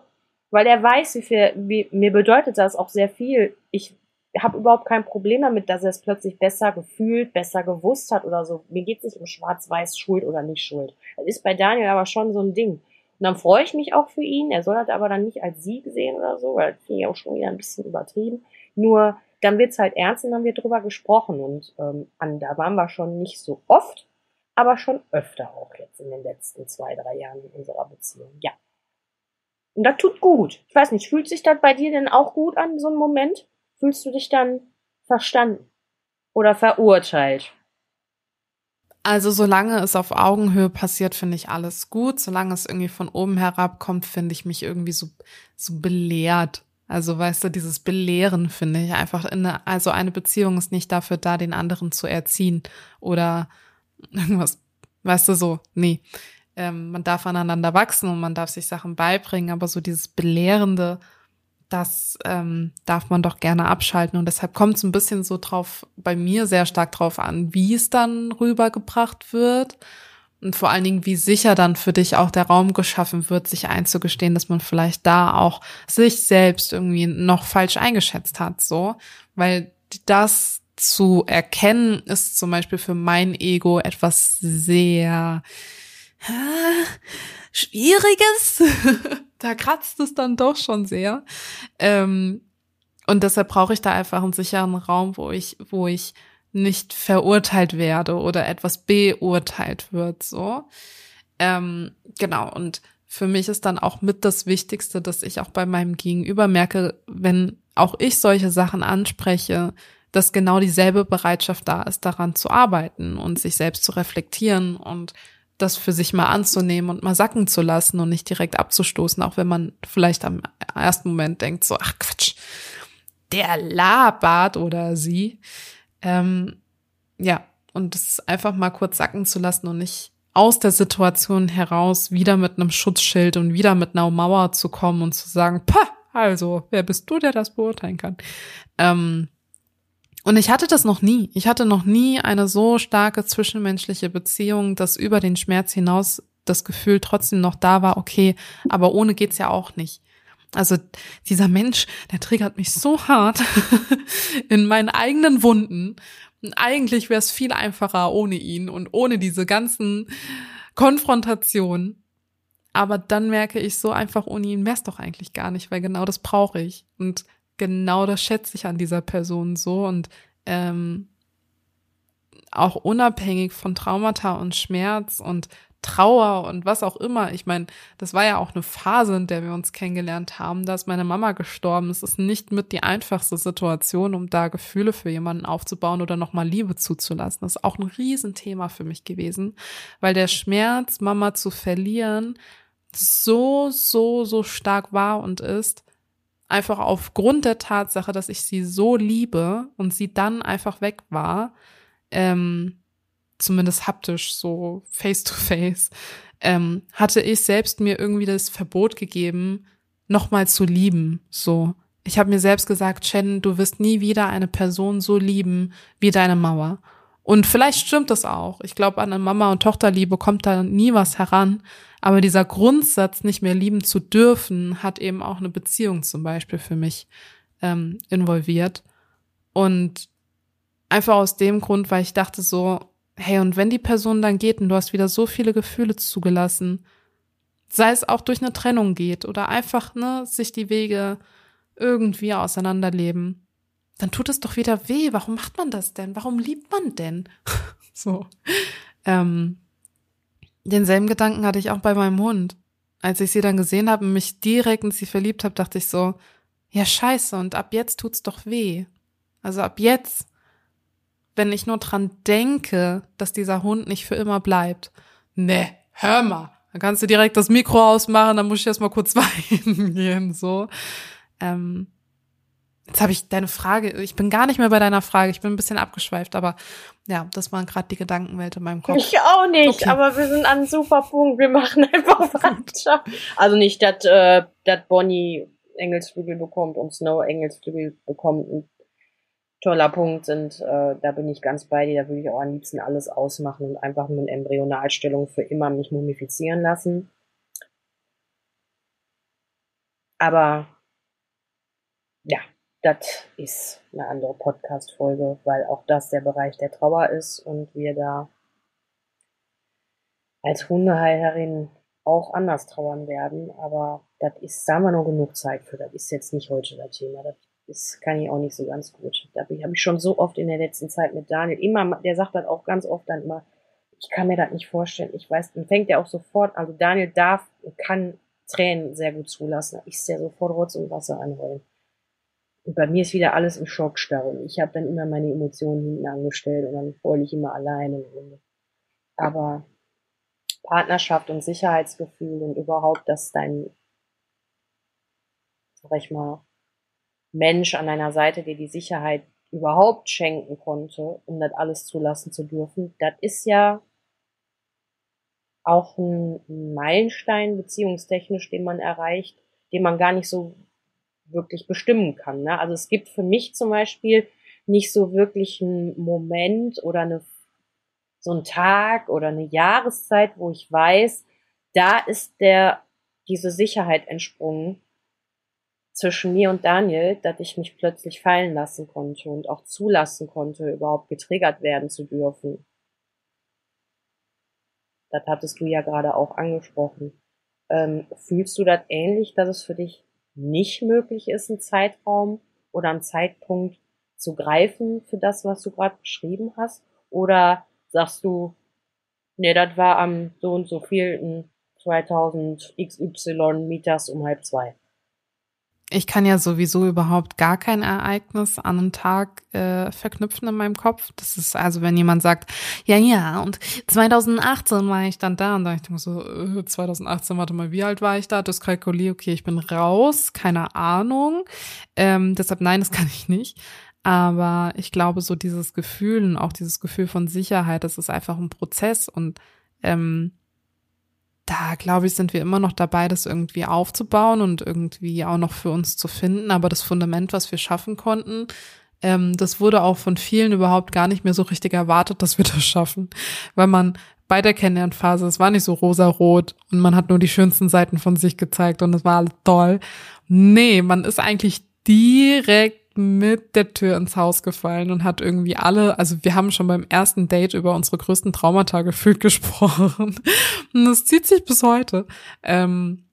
S2: weil er weiß, wie viel, wie, mir bedeutet das auch sehr viel. Ich habe überhaupt kein Problem damit, dass er es plötzlich besser gefühlt, besser gewusst hat oder so. Mir geht es nicht um schwarz-weiß Schuld oder nicht Schuld. Das ist bei Daniel aber schon so ein Ding. Und dann freue ich mich auch für ihn. Er soll das aber dann nicht als Sieg sehen oder so, weil das finde ich auch schon wieder ein bisschen übertrieben. Nur dann wird's halt ernst und dann wird drüber gesprochen. Und ähm, an, da waren wir schon nicht so oft, aber schon öfter auch jetzt in den letzten zwei, drei Jahren in unserer Beziehung. Ja. Und das tut gut. Ich weiß nicht, fühlt sich das bei dir denn auch gut an, so ein Moment? Fühlst du dich dann verstanden oder verurteilt?
S1: Also solange es auf Augenhöhe passiert, finde ich alles gut. Solange es irgendwie von oben herab kommt, finde ich mich irgendwie so, so belehrt. Also weißt du, dieses Belehren finde ich einfach in eine, also eine Beziehung ist nicht dafür da, den anderen zu erziehen oder irgendwas, weißt du so, nee. Ähm, man darf aneinander wachsen und man darf sich Sachen beibringen, aber so dieses Belehrende, das ähm, darf man doch gerne abschalten. Und deshalb kommt es ein bisschen so drauf, bei mir sehr stark drauf an, wie es dann rübergebracht wird. Und vor allen Dingen, wie sicher dann für dich auch der Raum geschaffen wird, sich einzugestehen, dass man vielleicht da auch sich selbst irgendwie noch falsch eingeschätzt hat, so. Weil das zu erkennen ist zum Beispiel für mein Ego etwas sehr Schwieriges. da kratzt es dann doch schon sehr. Ähm, und deshalb brauche ich da einfach einen sicheren Raum, wo ich, wo ich nicht verurteilt werde oder etwas beurteilt wird, so. Ähm, genau. Und für mich ist dann auch mit das Wichtigste, dass ich auch bei meinem Gegenüber merke, wenn auch ich solche Sachen anspreche, dass genau dieselbe Bereitschaft da ist, daran zu arbeiten und sich selbst zu reflektieren und das für sich mal anzunehmen und mal sacken zu lassen und nicht direkt abzustoßen, auch wenn man vielleicht am ersten Moment denkt, so, ach Quatsch, der labert oder sie. Ähm, ja, und das einfach mal kurz sacken zu lassen und nicht aus der Situation heraus wieder mit einem Schutzschild und wieder mit einer Mauer zu kommen und zu sagen, pah, also, wer bist du, der das beurteilen kann? Ähm, und ich hatte das noch nie. Ich hatte noch nie eine so starke zwischenmenschliche Beziehung, dass über den Schmerz hinaus das Gefühl trotzdem noch da war, okay, aber ohne geht's ja auch nicht. Also dieser Mensch, der triggert mich so hart in meinen eigenen Wunden. Und eigentlich wäre es viel einfacher ohne ihn und ohne diese ganzen Konfrontationen. Aber dann merke ich so einfach ohne ihn wäre es doch eigentlich gar nicht, weil genau das brauche ich. Und genau das schätze ich an dieser Person so und ähm, auch unabhängig von Traumata und Schmerz und Trauer und was auch immer. Ich meine, das war ja auch eine Phase, in der wir uns kennengelernt haben. Da ist meine Mama gestorben. Es ist nicht mit die einfachste Situation, um da Gefühle für jemanden aufzubauen oder nochmal Liebe zuzulassen. Das ist auch ein Riesenthema für mich gewesen, weil der Schmerz, Mama zu verlieren, so, so, so stark war und ist, einfach aufgrund der Tatsache, dass ich sie so liebe und sie dann einfach weg war, ähm, zumindest haptisch, so face to face, ähm, hatte ich selbst mir irgendwie das Verbot gegeben, nochmal zu lieben. So, ich habe mir selbst gesagt, Chen, du wirst nie wieder eine Person so lieben wie deine Mauer. Und vielleicht stimmt das auch. Ich glaube, an eine Mama- und Tochterliebe kommt da nie was heran. Aber dieser Grundsatz, nicht mehr lieben zu dürfen, hat eben auch eine Beziehung zum Beispiel für mich ähm, involviert. Und einfach aus dem Grund, weil ich dachte so, hey, und wenn die Person dann geht und du hast wieder so viele Gefühle zugelassen, sei es auch durch eine Trennung geht oder einfach, ne, sich die Wege irgendwie auseinanderleben, dann tut es doch wieder weh. Warum macht man das denn? Warum liebt man denn? so. Ähm, denselben Gedanken hatte ich auch bei meinem Hund. Als ich sie dann gesehen habe und mich direkt in sie verliebt habe, dachte ich so, ja scheiße, und ab jetzt tut's doch weh. Also ab jetzt, wenn ich nur dran denke, dass dieser Hund nicht für immer bleibt. Ne, hör mal. Dann kannst du direkt das Mikro ausmachen, dann muss ich erst mal kurz weinen gehen, so. Ähm, Jetzt habe ich deine Frage, ich bin gar nicht mehr bei deiner Frage, ich bin ein bisschen abgeschweift, aber ja, das waren gerade die Gedankenwelt in meinem Kopf.
S2: Ich auch nicht, okay. aber wir sind an einem super Punkt, wir machen einfach weiter. Also nicht, dass äh, dat Bonnie Engelsflügel bekommt und Snow Engelsflügel bekommt. Ein toller Punkt sind, äh, da bin ich ganz bei dir, da würde ich auch am liebsten alles ausmachen und einfach mit Embryonalstellung für immer mich mumifizieren lassen. Aber ja, das ist eine andere Podcast-Folge, weil auch das der Bereich der Trauer ist und wir da als Hundeheilerin auch anders trauern werden. Aber das ist, haben wir noch genug Zeit für. Das ist jetzt nicht heute das Thema. Das ist, kann ich auch nicht so ganz gut. Da habe ich schon so oft in der letzten Zeit mit Daniel immer, der sagt das auch ganz oft dann immer, ich kann mir das nicht vorstellen. Ich weiß, dann fängt er auch sofort, also Daniel darf und kann Tränen sehr gut zulassen. Da ist der sofort Rotz und Wasser anrollen. Und bei mir ist wieder alles im Schockstarre. Und ich habe dann immer meine Emotionen hinten angestellt und dann heule ich immer alleine. Aber Partnerschaft und Sicherheitsgefühl und überhaupt, dass dein, sag ich mal, Mensch an deiner Seite dir die Sicherheit überhaupt schenken konnte, um das alles zulassen zu dürfen, das ist ja auch ein Meilenstein beziehungstechnisch, den man erreicht, den man gar nicht so wirklich bestimmen kann. Ne? Also es gibt für mich zum Beispiel nicht so wirklich einen Moment oder eine, so einen Tag oder eine Jahreszeit, wo ich weiß, da ist der, diese Sicherheit entsprungen zwischen mir und Daniel, dass ich mich plötzlich fallen lassen konnte und auch zulassen konnte, überhaupt getriggert werden zu dürfen. Das hattest du ja gerade auch angesprochen. Ähm, fühlst du das ähnlich, dass es für dich nicht möglich ist, einen Zeitraum oder einen Zeitpunkt zu greifen für das, was du gerade beschrieben hast? Oder sagst du, nee, das war am so und so vielen 2000 XY mittags um halb zwei?
S1: Ich kann ja sowieso überhaupt gar kein Ereignis an einen Tag äh, verknüpfen in meinem Kopf. Das ist also, wenn jemand sagt, ja, ja, und 2018 war ich dann da und da ich denke so, äh, 2018, warte mal, wie alt war ich da? Das kalkuliere, okay, ich bin raus, keine Ahnung. Ähm, deshalb nein, das kann ich nicht. Aber ich glaube, so dieses Gefühl und auch dieses Gefühl von Sicherheit, das ist einfach ein Prozess und ähm, da glaube ich, sind wir immer noch dabei, das irgendwie aufzubauen und irgendwie auch noch für uns zu finden. Aber das Fundament, was wir schaffen konnten, ähm, das wurde auch von vielen überhaupt gar nicht mehr so richtig erwartet, dass wir das schaffen. Weil man bei der Kennenlernphase, es war nicht so rosarot und man hat nur die schönsten Seiten von sich gezeigt und es war alles toll. Nee, man ist eigentlich direkt mit der Tür ins Haus gefallen und hat irgendwie alle, also wir haben schon beim ersten Date über unsere größten Traumata gefühlt gesprochen. Und das zieht sich bis heute. Ähm,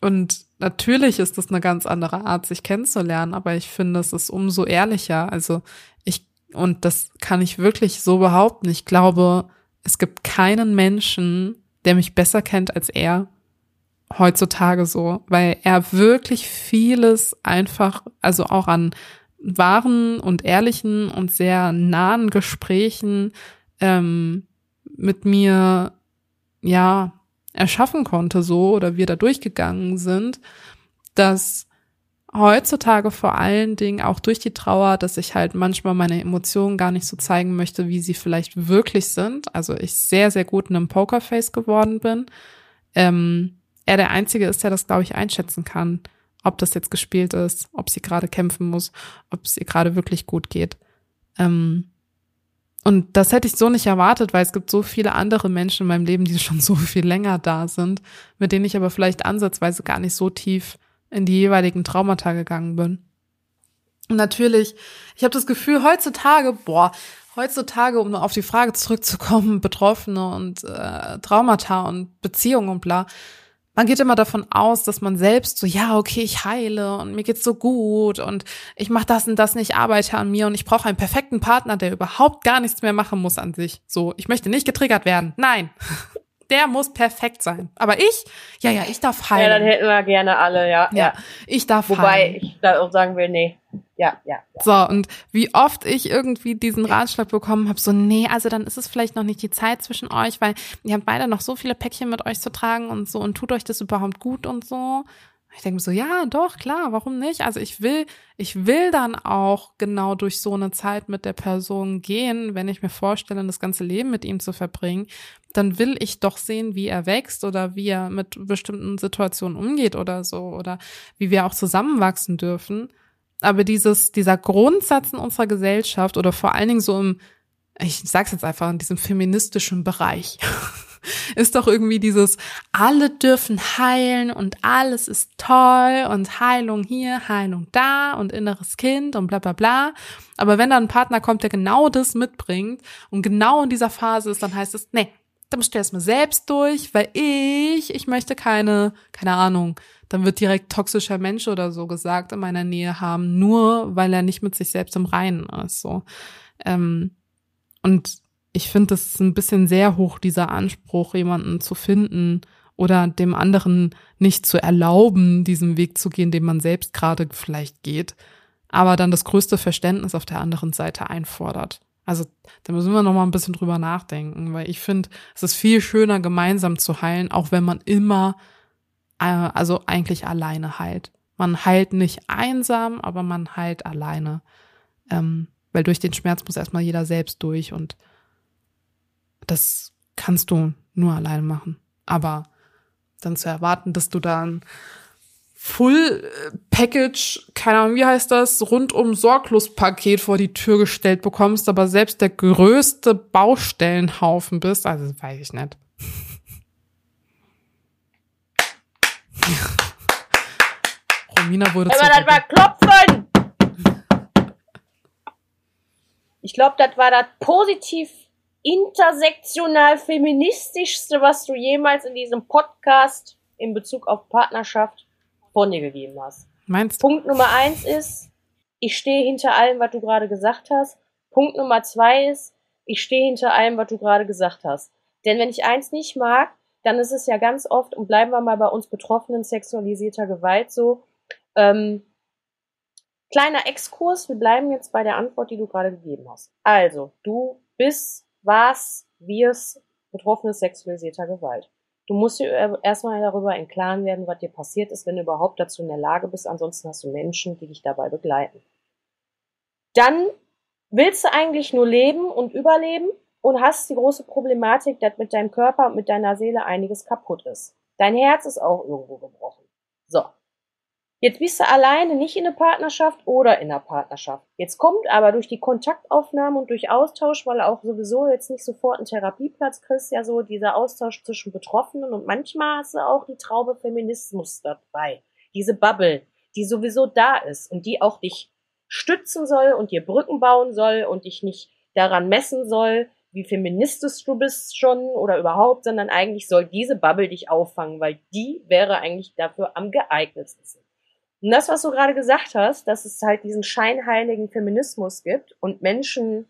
S1: und natürlich ist das eine ganz andere Art, sich kennenzulernen, aber ich finde, es ist umso ehrlicher. Also ich, und das kann ich wirklich so behaupten. Ich glaube, es gibt keinen Menschen, der mich besser kennt als er heutzutage so, weil er wirklich vieles einfach, also auch an wahren und ehrlichen und sehr nahen Gesprächen ähm, mit mir ja erschaffen konnte so oder wir da durchgegangen sind, dass heutzutage vor allen Dingen auch durch die Trauer, dass ich halt manchmal meine Emotionen gar nicht so zeigen möchte, wie sie vielleicht wirklich sind. Also ich sehr, sehr gut in einem Pokerface geworden bin. Ähm, er der Einzige ist, der das, glaube ich, einschätzen kann ob das jetzt gespielt ist, ob sie gerade kämpfen muss, ob es ihr gerade wirklich gut geht. Ähm, und das hätte ich so nicht erwartet, weil es gibt so viele andere Menschen in meinem Leben, die schon so viel länger da sind, mit denen ich aber vielleicht ansatzweise gar nicht so tief in die jeweiligen Traumata gegangen bin. Und natürlich, ich habe das Gefühl, heutzutage, boah, heutzutage, um auf die Frage zurückzukommen, Betroffene und äh, Traumata und Beziehungen und bla, man geht immer davon aus, dass man selbst so, ja, okay, ich heile und mir geht's so gut und ich mache das und das nicht, arbeite an mir und ich brauche einen perfekten Partner, der überhaupt gar nichts mehr machen muss an sich. So, ich möchte nicht getriggert werden. Nein. Der muss perfekt sein. Aber ich, ja, ja, ich darf heilen.
S2: Ja, dann hätten wir gerne alle, ja.
S1: Ja, ja. ich darf
S2: Wobei heilen. ich da auch sagen will, nee, ja, ja, ja.
S1: So, und wie oft ich irgendwie diesen Ratschlag bekommen habe, so, nee, also dann ist es vielleicht noch nicht die Zeit zwischen euch, weil ihr habt beide noch so viele Päckchen mit euch zu tragen und so und tut euch das überhaupt gut und so. Ich denke mir so, ja, doch, klar, warum nicht? Also ich will, ich will dann auch genau durch so eine Zeit mit der Person gehen, wenn ich mir vorstelle, das ganze Leben mit ihm zu verbringen, dann will ich doch sehen, wie er wächst oder wie er mit bestimmten Situationen umgeht oder so oder wie wir auch zusammenwachsen dürfen. Aber dieses, dieser Grundsatz in unserer Gesellschaft oder vor allen Dingen so im, ich sag's jetzt einfach, in diesem feministischen Bereich, ist doch irgendwie dieses, alle dürfen heilen und alles ist toll und Heilung hier, Heilung da und inneres Kind und bla bla bla. Aber wenn dann ein Partner kommt, der genau das mitbringt und genau in dieser Phase ist, dann heißt es, nee, da musst du erstmal selbst durch, weil ich, ich möchte keine, keine Ahnung, dann wird direkt toxischer Mensch oder so gesagt in meiner Nähe haben, nur weil er nicht mit sich selbst im Reinen ist. So. Ähm, und ich finde, das ist ein bisschen sehr hoch, dieser Anspruch, jemanden zu finden oder dem anderen nicht zu erlauben, diesen Weg zu gehen, den man selbst gerade vielleicht geht, aber dann das größte Verständnis auf der anderen Seite einfordert. Also da müssen wir noch mal ein bisschen drüber nachdenken, weil ich finde, es ist viel schöner, gemeinsam zu heilen, auch wenn man immer, äh, also eigentlich alleine heilt. Man heilt nicht einsam, aber man heilt alleine. Ähm, weil durch den Schmerz muss erstmal jeder selbst durch und das kannst du nur alleine machen. Aber dann zu erwarten, dass du dann Full Package, keine Ahnung, wie heißt das, rundum Sorglospaket vor die Tür gestellt bekommst, aber selbst der größte Baustellenhaufen bist, also weiß ich nicht. Romina wurde
S2: Aber das war Klopfen! Ich glaube, das war das positiv intersektional feministischste, was du jemals in diesem Podcast in Bezug auf Partnerschaft von dir gegeben hast.
S1: Meinst du?
S2: Punkt Nummer eins ist, ich stehe hinter allem, was du gerade gesagt hast. Punkt Nummer zwei ist, ich stehe hinter allem, was du gerade gesagt hast. Denn wenn ich eins nicht mag, dann ist es ja ganz oft, und bleiben wir mal bei uns Betroffenen sexualisierter Gewalt so, ähm, kleiner Exkurs, wir bleiben jetzt bei der Antwort, die du gerade gegeben hast. Also, du bist was, wir's Betroffene sexualisierter Gewalt. Du musst dir erstmal darüber im Klaren werden, was dir passiert ist, wenn du überhaupt dazu in der Lage bist. Ansonsten hast du Menschen, die dich dabei begleiten. Dann willst du eigentlich nur leben und überleben und hast die große Problematik, dass mit deinem Körper und mit deiner Seele einiges kaputt ist. Dein Herz ist auch irgendwo gebrochen. So. Jetzt bist du alleine nicht in der Partnerschaft oder in der Partnerschaft. Jetzt kommt aber durch die Kontaktaufnahme und durch Austausch, weil auch sowieso jetzt nicht sofort einen Therapieplatz kriegst, ja so dieser Austausch zwischen Betroffenen und manchmal hast du auch die Traube Feminismus dabei. Diese Bubble, die sowieso da ist und die auch dich stützen soll und dir Brücken bauen soll und dich nicht daran messen soll, wie feministisch du bist schon oder überhaupt, sondern eigentlich soll diese Bubble dich auffangen, weil die wäre eigentlich dafür am geeignetsten. Und das, was du gerade gesagt hast, dass es halt diesen scheinheiligen Feminismus gibt und Menschen,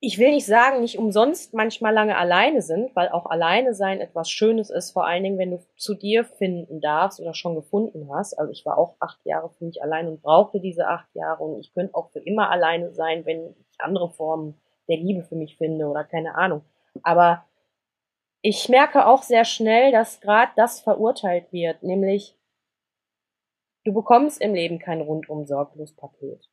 S2: ich will nicht sagen, nicht umsonst manchmal lange alleine sind, weil auch alleine sein etwas Schönes ist, vor allen Dingen, wenn du zu dir finden darfst oder schon gefunden hast. Also ich war auch acht Jahre für mich allein und brauchte diese acht Jahre und ich könnte auch für immer alleine sein, wenn ich andere Formen der Liebe für mich finde oder keine Ahnung. Aber ich merke auch sehr schnell, dass gerade das verurteilt wird, nämlich Du bekommst im Leben kein rundum sorglos Paket.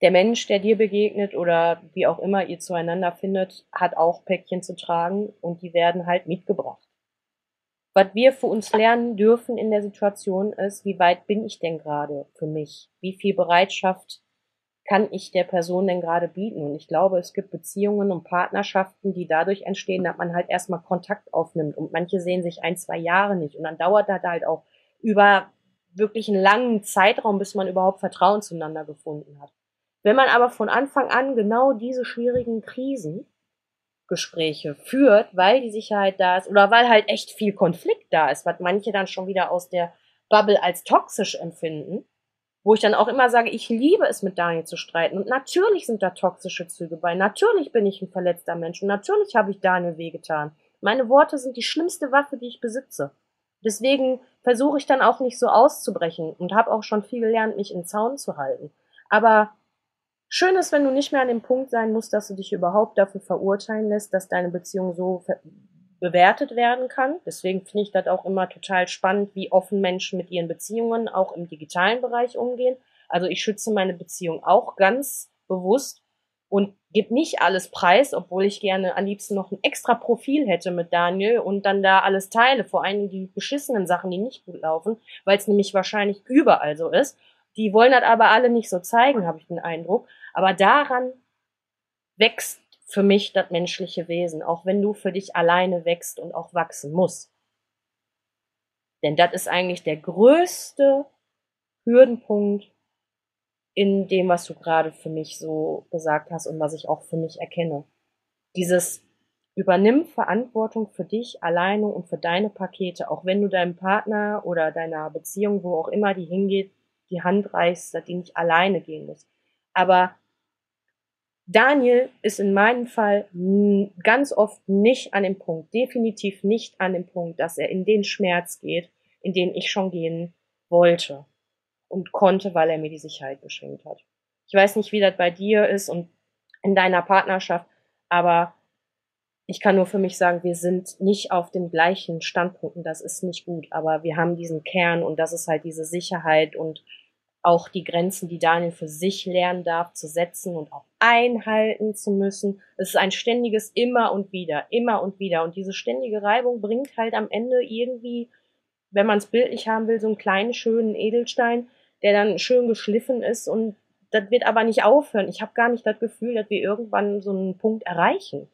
S2: Der Mensch, der dir begegnet oder wie auch immer ihr zueinander findet, hat auch Päckchen zu tragen und die werden halt mitgebracht. Was wir für uns lernen dürfen in der Situation ist, wie weit bin ich denn gerade für mich? Wie viel Bereitschaft kann ich der Person denn gerade bieten? Und ich glaube, es gibt Beziehungen und Partnerschaften, die dadurch entstehen, dass man halt erstmal Kontakt aufnimmt und manche sehen sich ein, zwei Jahre nicht und dann dauert das halt auch über wirklich einen langen Zeitraum, bis man überhaupt Vertrauen zueinander gefunden hat. Wenn man aber von Anfang an genau diese schwierigen Krisengespräche führt, weil die Sicherheit da ist oder weil halt echt viel Konflikt da ist, was manche dann schon wieder aus der Bubble als toxisch empfinden, wo ich dann auch immer sage, ich liebe es mit Daniel zu streiten und natürlich sind da toxische Züge bei, natürlich bin ich ein verletzter Mensch und natürlich habe ich Daniel wehgetan. Meine Worte sind die schlimmste Waffe, die ich besitze. Deswegen versuche ich dann auch nicht so auszubrechen und habe auch schon viel gelernt, mich in Zaun zu halten. Aber schön ist, wenn du nicht mehr an dem Punkt sein musst, dass du dich überhaupt dafür verurteilen lässt, dass deine Beziehung so bewertet werden kann. Deswegen finde ich das auch immer total spannend, wie offen Menschen mit ihren Beziehungen auch im digitalen Bereich umgehen. Also ich schütze meine Beziehung auch ganz bewusst und gebe nicht alles preis, obwohl ich gerne am liebsten noch ein extra Profil hätte mit Daniel und dann da alles teile, vor allem die beschissenen Sachen, die nicht gut laufen, weil es nämlich wahrscheinlich überall so ist. Die wollen das aber alle nicht so zeigen, habe ich den Eindruck. Aber daran wächst für mich das menschliche Wesen, auch wenn du für dich alleine wächst und auch wachsen musst. Denn das ist eigentlich der größte Hürdenpunkt in dem, was du gerade für mich so gesagt hast und was ich auch für mich erkenne. Dieses Übernimm Verantwortung für dich alleine und für deine Pakete, auch wenn du deinem Partner oder deiner Beziehung, wo auch immer die hingeht, die Hand reichst, dass die nicht alleine gehen muss. Aber Daniel ist in meinem Fall ganz oft nicht an dem Punkt, definitiv nicht an dem Punkt, dass er in den Schmerz geht, in den ich schon gehen wollte und konnte, weil er mir die Sicherheit geschenkt hat. Ich weiß nicht, wie das bei dir ist und in deiner Partnerschaft, aber ich kann nur für mich sagen, wir sind nicht auf den gleichen Standpunkten, das ist nicht gut, aber wir haben diesen Kern und das ist halt diese Sicherheit und auch die Grenzen, die Daniel für sich lernen darf, zu setzen und auch einhalten zu müssen. Es ist ein ständiges immer und wieder, immer und wieder. Und diese ständige Reibung bringt halt am Ende irgendwie, wenn man es bildlich haben will, so einen kleinen, schönen Edelstein, der dann schön geschliffen ist und das wird aber nicht aufhören. Ich habe gar nicht das Gefühl, dass wir irgendwann so einen Punkt erreichen.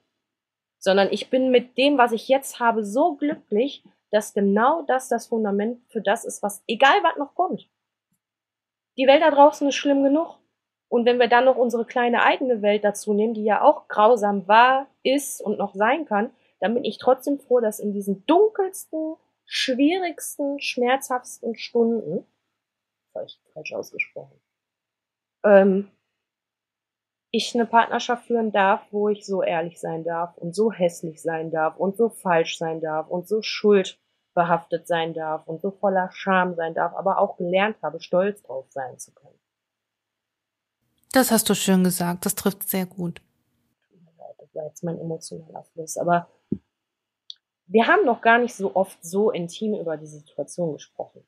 S2: Sondern ich bin mit dem, was ich jetzt habe, so glücklich, dass genau das das Fundament für das ist, was, egal was noch kommt. Die Welt da draußen ist schlimm genug. Und wenn wir dann noch unsere kleine eigene Welt dazu nehmen, die ja auch grausam war, ist und noch sein kann, dann bin ich trotzdem froh, dass in diesen dunkelsten, schwierigsten, schmerzhaftesten Stunden, vielleicht falsch ausgesprochen, ähm, ich eine Partnerschaft führen darf, wo ich so ehrlich sein darf und so hässlich sein darf und so falsch sein darf und so schuld behaftet sein darf und so voller Scham sein darf, aber auch gelernt habe, stolz drauf sein zu können.
S1: Das hast du schön gesagt, das trifft sehr gut.
S2: Das war jetzt mein emotionaler Fluss, aber wir haben noch gar nicht so oft so intim über die Situation gesprochen.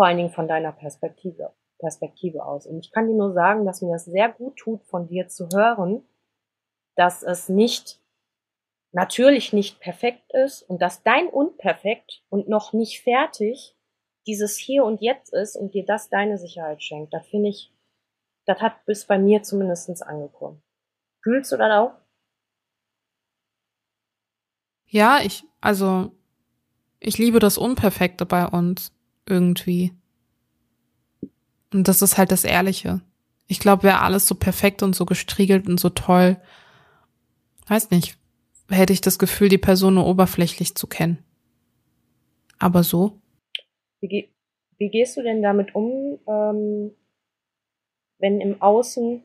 S2: Vor allen Dingen von deiner Perspektive, Perspektive aus. Und ich kann dir nur sagen, dass mir das sehr gut tut, von dir zu hören, dass es nicht natürlich nicht perfekt ist und dass dein Unperfekt und noch nicht fertig dieses Hier und Jetzt ist und dir das deine Sicherheit schenkt. Da finde ich, das hat bis bei mir zumindestens angekommen. Fühlst du das auch?
S1: Ja, ich, also, ich liebe das Unperfekte bei uns irgendwie. Und das ist halt das Ehrliche. Ich glaube, wäre alles so perfekt und so gestriegelt und so toll, weiß nicht, hätte ich das Gefühl, die Person nur oberflächlich zu kennen. Aber so?
S2: Wie, wie gehst du denn damit um, ähm, wenn im Außen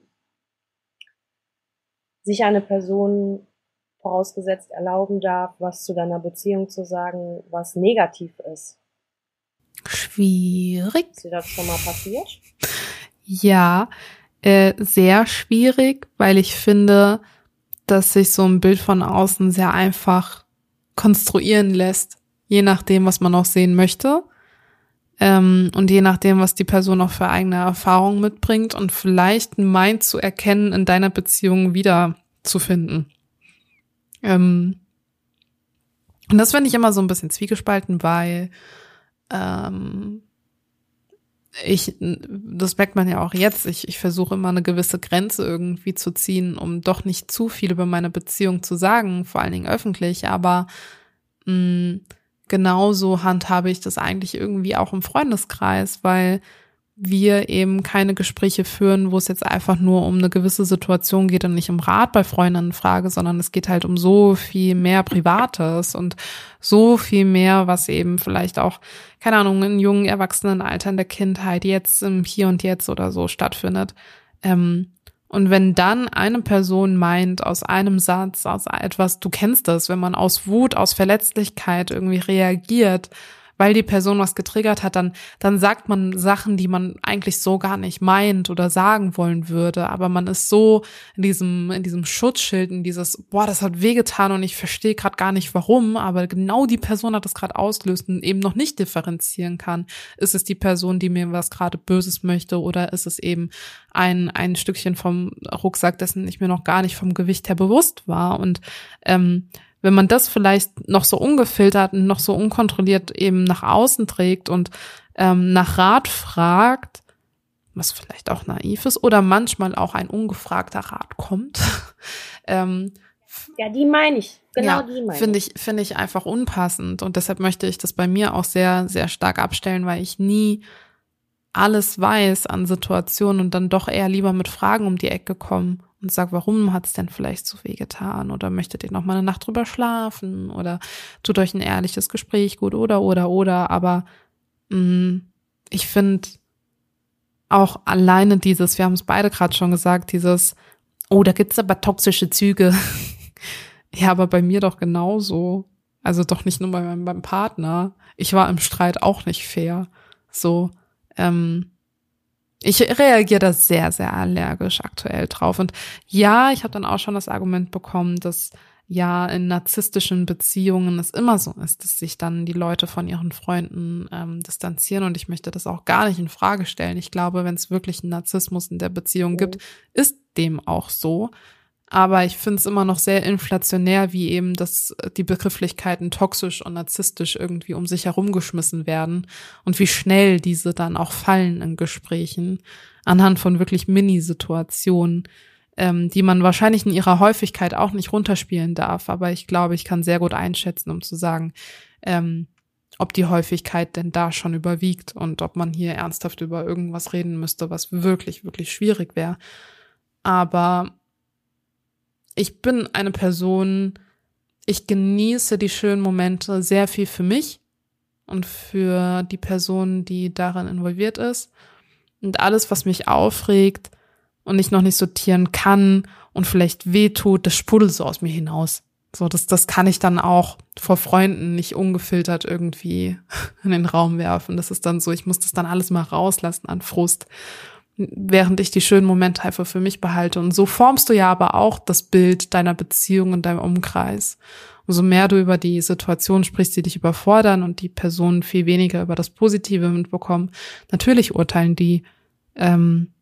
S2: sich eine Person vorausgesetzt erlauben darf, was zu deiner Beziehung zu sagen, was negativ ist?
S1: Schwierig.
S2: Ist dir das schon mal passiert?
S1: Ja, äh, sehr schwierig, weil ich finde, dass sich so ein Bild von außen sehr einfach konstruieren lässt, je nachdem, was man auch sehen möchte. Ähm, und je nachdem, was die Person auch für eigene Erfahrungen mitbringt und vielleicht meint zu erkennen, in deiner Beziehung wiederzufinden. Ähm, und das finde ich immer so ein bisschen zwiegespalten, weil ähm, ich, das merkt man ja auch jetzt, ich, ich versuche immer eine gewisse Grenze irgendwie zu ziehen, um doch nicht zu viel über meine Beziehung zu sagen, vor allen Dingen öffentlich, aber mh, mm, genauso handhabe ich das eigentlich irgendwie auch im Freundeskreis, weil wir eben keine Gespräche führen, wo es jetzt einfach nur um eine gewisse Situation geht und nicht um Rat bei Freundinnen frage, sondern es geht halt um so viel mehr Privates und so viel mehr, was eben vielleicht auch, keine Ahnung, in jungen Erwachsenenaltern der Kindheit jetzt im Hier und Jetzt oder so stattfindet. Ähm, und wenn dann eine Person meint, aus einem Satz, aus etwas, du kennst das, wenn man aus Wut, aus Verletzlichkeit irgendwie reagiert, weil die Person was getriggert hat, dann, dann sagt man Sachen, die man eigentlich so gar nicht meint oder sagen wollen würde. Aber man ist so in diesem, in diesem Schutzschild, in dieses, boah, das hat wehgetan und ich verstehe gerade gar nicht warum, aber genau die Person hat das gerade ausgelöst und eben noch nicht differenzieren kann. Ist es die Person, die mir was gerade Böses möchte oder ist es eben ein, ein Stückchen vom Rucksack, dessen ich mir noch gar nicht vom Gewicht her bewusst war. Und ähm, wenn man das vielleicht noch so ungefiltert und noch so unkontrolliert eben nach außen trägt und ähm, nach Rat fragt, was vielleicht auch naiv ist, oder manchmal auch ein ungefragter Rat kommt. ähm,
S2: ja, die meine ich. Genau
S1: ja,
S2: die meine
S1: finde ich. Finde ich einfach unpassend. Und deshalb möchte ich das bei mir auch sehr, sehr stark abstellen, weil ich nie alles weiß an Situationen und dann doch eher lieber mit Fragen um die Ecke komme und sag, warum hat's denn vielleicht so weh getan oder möchtet ihr noch mal eine Nacht drüber schlafen oder tut euch ein ehrliches Gespräch gut oder oder oder, aber mh, mm, ich finde auch alleine dieses, wir haben es beide gerade schon gesagt, dieses, oh, da gibt's aber toxische Züge. ja, aber bei mir doch genauso. Also doch nicht nur bei meinem, beim Partner. Ich war im Streit auch nicht fair. So, ähm, ich reagiere da sehr, sehr allergisch aktuell drauf. Und ja, ich habe dann auch schon das Argument bekommen, dass ja in narzisstischen Beziehungen es immer so ist, dass sich dann die Leute von ihren Freunden ähm, distanzieren. Und ich möchte das auch gar nicht in Frage stellen. Ich glaube, wenn es wirklich einen Narzissmus in der Beziehung gibt, ist dem auch so. Aber ich finde es immer noch sehr inflationär, wie eben das, die Begrifflichkeiten toxisch und narzisstisch irgendwie um sich herumgeschmissen werden und wie schnell diese dann auch fallen in Gesprächen anhand von wirklich Mini-Situationen, ähm, die man wahrscheinlich in ihrer Häufigkeit auch nicht runterspielen darf. Aber ich glaube, ich kann sehr gut einschätzen, um zu sagen, ähm, ob die Häufigkeit denn da schon überwiegt und ob man hier ernsthaft über irgendwas reden müsste, was wirklich, wirklich schwierig wäre. Aber ich bin eine Person, ich genieße die schönen Momente sehr viel für mich und für die Person, die daran involviert ist. Und alles, was mich aufregt und ich noch nicht sortieren kann und vielleicht wehtut, das sprudelt so aus mir hinaus. So, das, das kann ich dann auch vor Freunden nicht ungefiltert irgendwie in den Raum werfen. Das ist dann so, ich muss das dann alles mal rauslassen an Frust während ich die schönen Momente einfach für mich behalte. Und so formst du ja aber auch das Bild deiner Beziehung und deinem Umkreis. Umso mehr du über die Situation sprichst, die dich überfordern und die Personen viel weniger über das Positive mitbekommen. Natürlich urteilen die, ähm,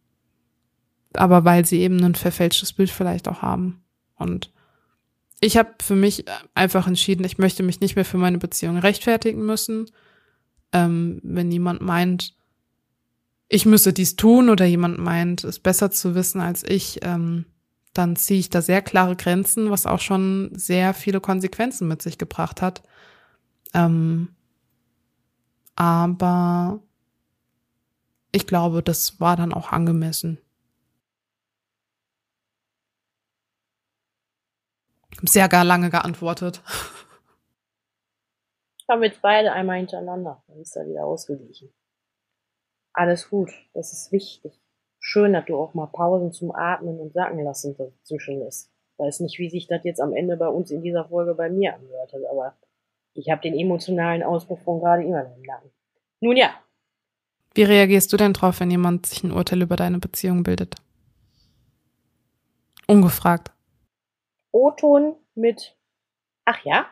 S1: aber weil sie eben ein verfälschtes Bild vielleicht auch haben. Und ich habe für mich einfach entschieden, ich möchte mich nicht mehr für meine Beziehung rechtfertigen müssen. Ähm, wenn jemand meint, ich müsse dies tun oder jemand meint, es besser zu wissen als ich, ähm, dann ziehe ich da sehr klare Grenzen, was auch schon sehr viele Konsequenzen mit sich gebracht hat. Ähm, aber ich glaube, das war dann auch angemessen. Sehr gar lange geantwortet.
S2: Haben jetzt beide einmal hintereinander. Dann ist er wieder ausgeglichen alles gut. Das ist wichtig. Schön, dass du auch mal Pausen zum Atmen und Sacken lassen dazwischen lässt. Weiß nicht, wie sich das jetzt am Ende bei uns in dieser Folge bei mir angehört hat, aber ich habe den emotionalen Ausbruch von gerade immer im Nacken. Nun ja.
S1: Wie reagierst du denn drauf, wenn jemand sich ein Urteil über deine Beziehung bildet? Ungefragt.
S2: O-Ton mit Ach ja?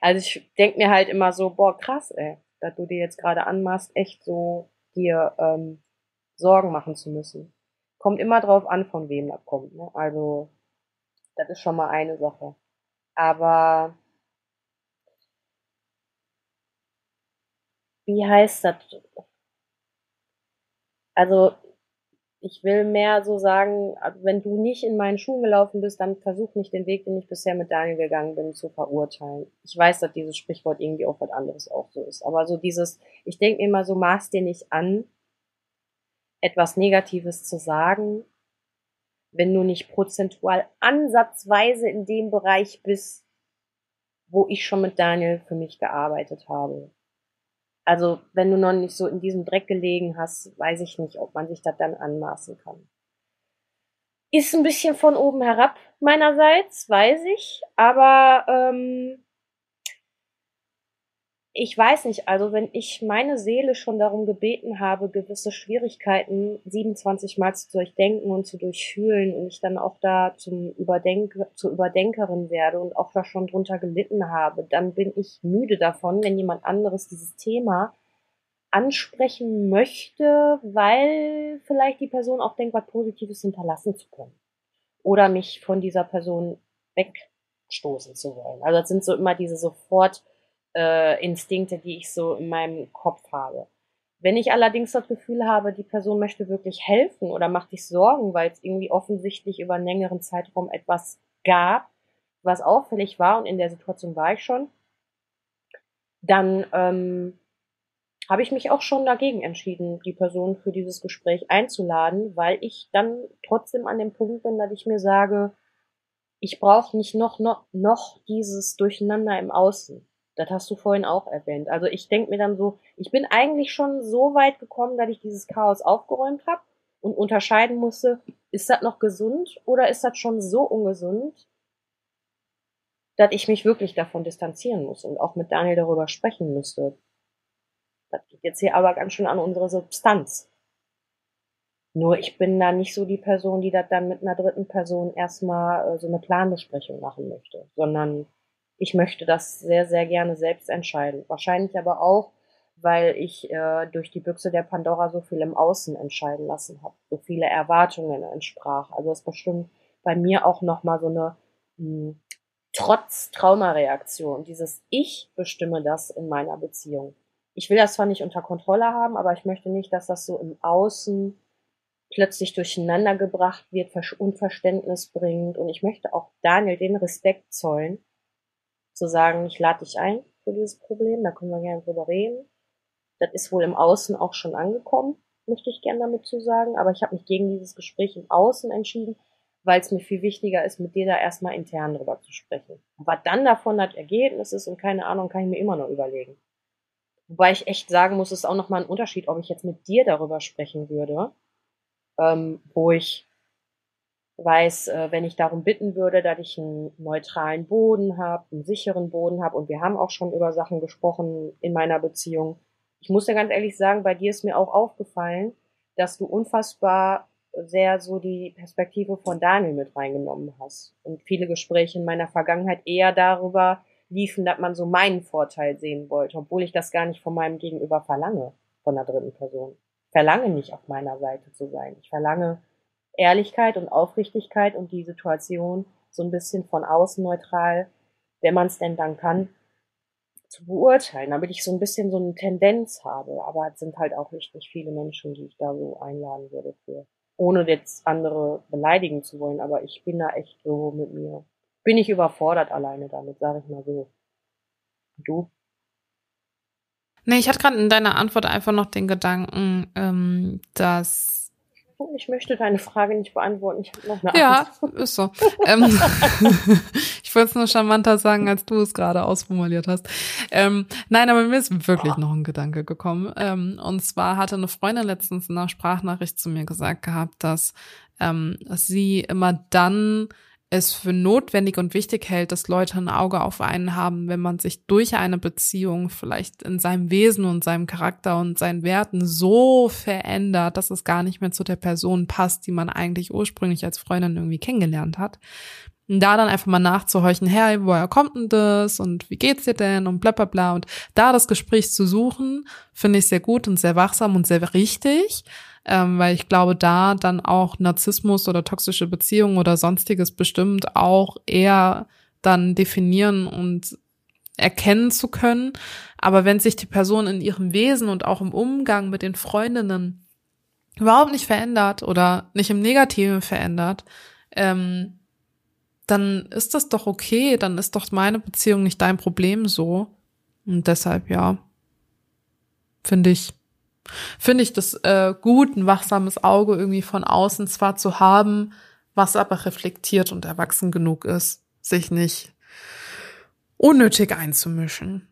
S2: Also ich denk mir halt immer so, boah, krass, ey dass du dir jetzt gerade anmachst, echt so dir ähm, Sorgen machen zu müssen. Kommt immer drauf an, von wem das kommt. Ne? Also das ist schon mal eine Sache. Aber wie heißt das? Also ich will mehr so sagen, also wenn du nicht in meinen Schuhen gelaufen bist, dann versuch nicht den Weg, den ich bisher mit Daniel gegangen bin, zu verurteilen. Ich weiß, dass dieses Sprichwort irgendwie auch was anderes auch so ist. Aber so dieses, ich denke mir immer so, maß dir nicht an, etwas Negatives zu sagen, wenn du nicht prozentual ansatzweise in dem Bereich bist, wo ich schon mit Daniel für mich gearbeitet habe. Also, wenn du noch nicht so in diesem Dreck gelegen hast, weiß ich nicht, ob man sich das dann anmaßen kann. Ist ein bisschen von oben herab meinerseits, weiß ich, aber ähm, ich weiß nicht, also wenn ich meine Seele schon darum gebeten habe, gewisse Schwierigkeiten 27 Mal zu durchdenken und zu durchfühlen und ich dann auch da zum Überdenk zur Überdenkerin werde und auch da schon drunter gelitten habe, dann bin ich müde davon, wenn jemand anderes dieses Thema ansprechen möchte, weil vielleicht die Person auch denkt, was Positives hinterlassen zu können. Oder mich von dieser Person wegstoßen zu wollen. Also das sind so immer diese sofort äh, Instinkte, die ich so in meinem Kopf habe. Wenn ich allerdings das Gefühl habe, die Person möchte wirklich helfen oder macht sich Sorgen, weil es irgendwie offensichtlich über einen längeren Zeitraum etwas gab, was auffällig war und in der Situation war ich schon, dann ähm, habe ich mich auch schon dagegen entschieden, die Person für dieses Gespräch einzuladen, weil ich dann trotzdem an dem Punkt bin, dass ich mir sage, ich brauche nicht noch, noch, noch dieses Durcheinander im Außen. Das hast du vorhin auch erwähnt. Also ich denke mir dann so, ich bin eigentlich schon so weit gekommen, dass ich dieses Chaos aufgeräumt habe und unterscheiden musste, ist das noch gesund oder ist das schon so ungesund, dass ich mich wirklich davon distanzieren muss und auch mit Daniel darüber sprechen müsste. Das geht jetzt hier aber ganz schön an unsere Substanz. Nur ich bin da nicht so die Person, die das dann mit einer dritten Person erstmal äh, so eine Planbesprechung machen möchte, sondern ich möchte das sehr, sehr gerne selbst entscheiden. Wahrscheinlich aber auch, weil ich äh, durch die Büchse der Pandora so viel im Außen entscheiden lassen habe, so viele Erwartungen entsprach. Also das bestimmt bei mir auch nochmal so eine mh, hm, trotz Traumareaktion, dieses Ich bestimme das in meiner Beziehung. Ich will das zwar nicht unter Kontrolle haben, aber ich möchte nicht, dass das so im Außen plötzlich durcheinander gebracht wird, Unverständnis bringt. Und ich möchte auch Daniel den Respekt zollen, zu sagen, ich lade dich ein für dieses Problem, da können wir gerne drüber reden. Das ist wohl im Außen auch schon angekommen, möchte ich gerne damit zu sagen, aber ich habe mich gegen dieses Gespräch im Außen entschieden, weil es mir viel wichtiger ist, mit dir da erstmal intern drüber zu sprechen. was dann davon das Ergebnis ist und keine Ahnung, kann ich mir immer noch überlegen. Wobei ich echt sagen muss, es ist auch nochmal ein Unterschied, ob ich jetzt mit dir darüber sprechen würde, ähm, wo ich weiß, äh, wenn ich darum bitten würde, dass ich einen neutralen Boden habe, einen sicheren Boden habe und wir haben auch schon über Sachen gesprochen in meiner Beziehung. Ich muss ja ganz ehrlich sagen, bei dir ist mir auch aufgefallen, dass du unfassbar sehr so die Perspektive von Daniel mit reingenommen hast und viele Gespräche in meiner Vergangenheit eher darüber liefen, dass man so meinen Vorteil sehen wollte, obwohl ich das gar nicht von meinem Gegenüber verlange, von der dritten Person. Ich verlange nicht auf meiner Seite zu sein. Ich verlange Ehrlichkeit und Aufrichtigkeit und die Situation so ein bisschen von außen neutral, wenn man es denn dann kann, zu beurteilen, damit ich so ein bisschen so eine Tendenz habe. Aber es sind halt auch nicht viele Menschen, die ich da so einladen würde für. Ohne jetzt andere beleidigen zu wollen, aber ich bin da echt so mit mir. Bin ich überfordert alleine damit, sage ich mal so. Du?
S1: Nee, ich hatte gerade in deiner Antwort einfach noch den Gedanken, ähm, dass
S2: ich möchte deine Frage nicht beantworten. Ich habe noch eine
S1: Ja, Antwort. ist so. ähm, ich wollte es nur charmanter sagen, als du es gerade ausformuliert hast. Ähm, nein, aber mir ist wirklich noch ein Gedanke gekommen. Ähm, und zwar hatte eine Freundin letztens in einer Sprachnachricht zu mir gesagt gehabt, dass ähm, sie immer dann es für notwendig und wichtig hält, dass Leute ein Auge auf einen haben, wenn man sich durch eine Beziehung vielleicht in seinem Wesen und seinem Charakter und seinen Werten so verändert, dass es gar nicht mehr zu der Person passt, die man eigentlich ursprünglich als Freundin irgendwie kennengelernt hat. Und da dann einfach mal nachzuhorchen, hey, woher kommt denn das und wie geht's dir denn und bla bla bla. Und da das Gespräch zu suchen, finde ich sehr gut und sehr wachsam und sehr richtig ähm, weil ich glaube, da dann auch Narzissmus oder toxische Beziehungen oder sonstiges bestimmt auch eher dann definieren und erkennen zu können. Aber wenn sich die Person in ihrem Wesen und auch im Umgang mit den Freundinnen überhaupt nicht verändert oder nicht im Negativen verändert, ähm, dann ist das doch okay, dann ist doch meine Beziehung nicht dein Problem so. Und deshalb, ja, finde ich, finde ich das äh, gut, ein wachsames Auge irgendwie von außen zwar zu haben, was aber reflektiert und erwachsen genug ist, sich nicht unnötig einzumischen.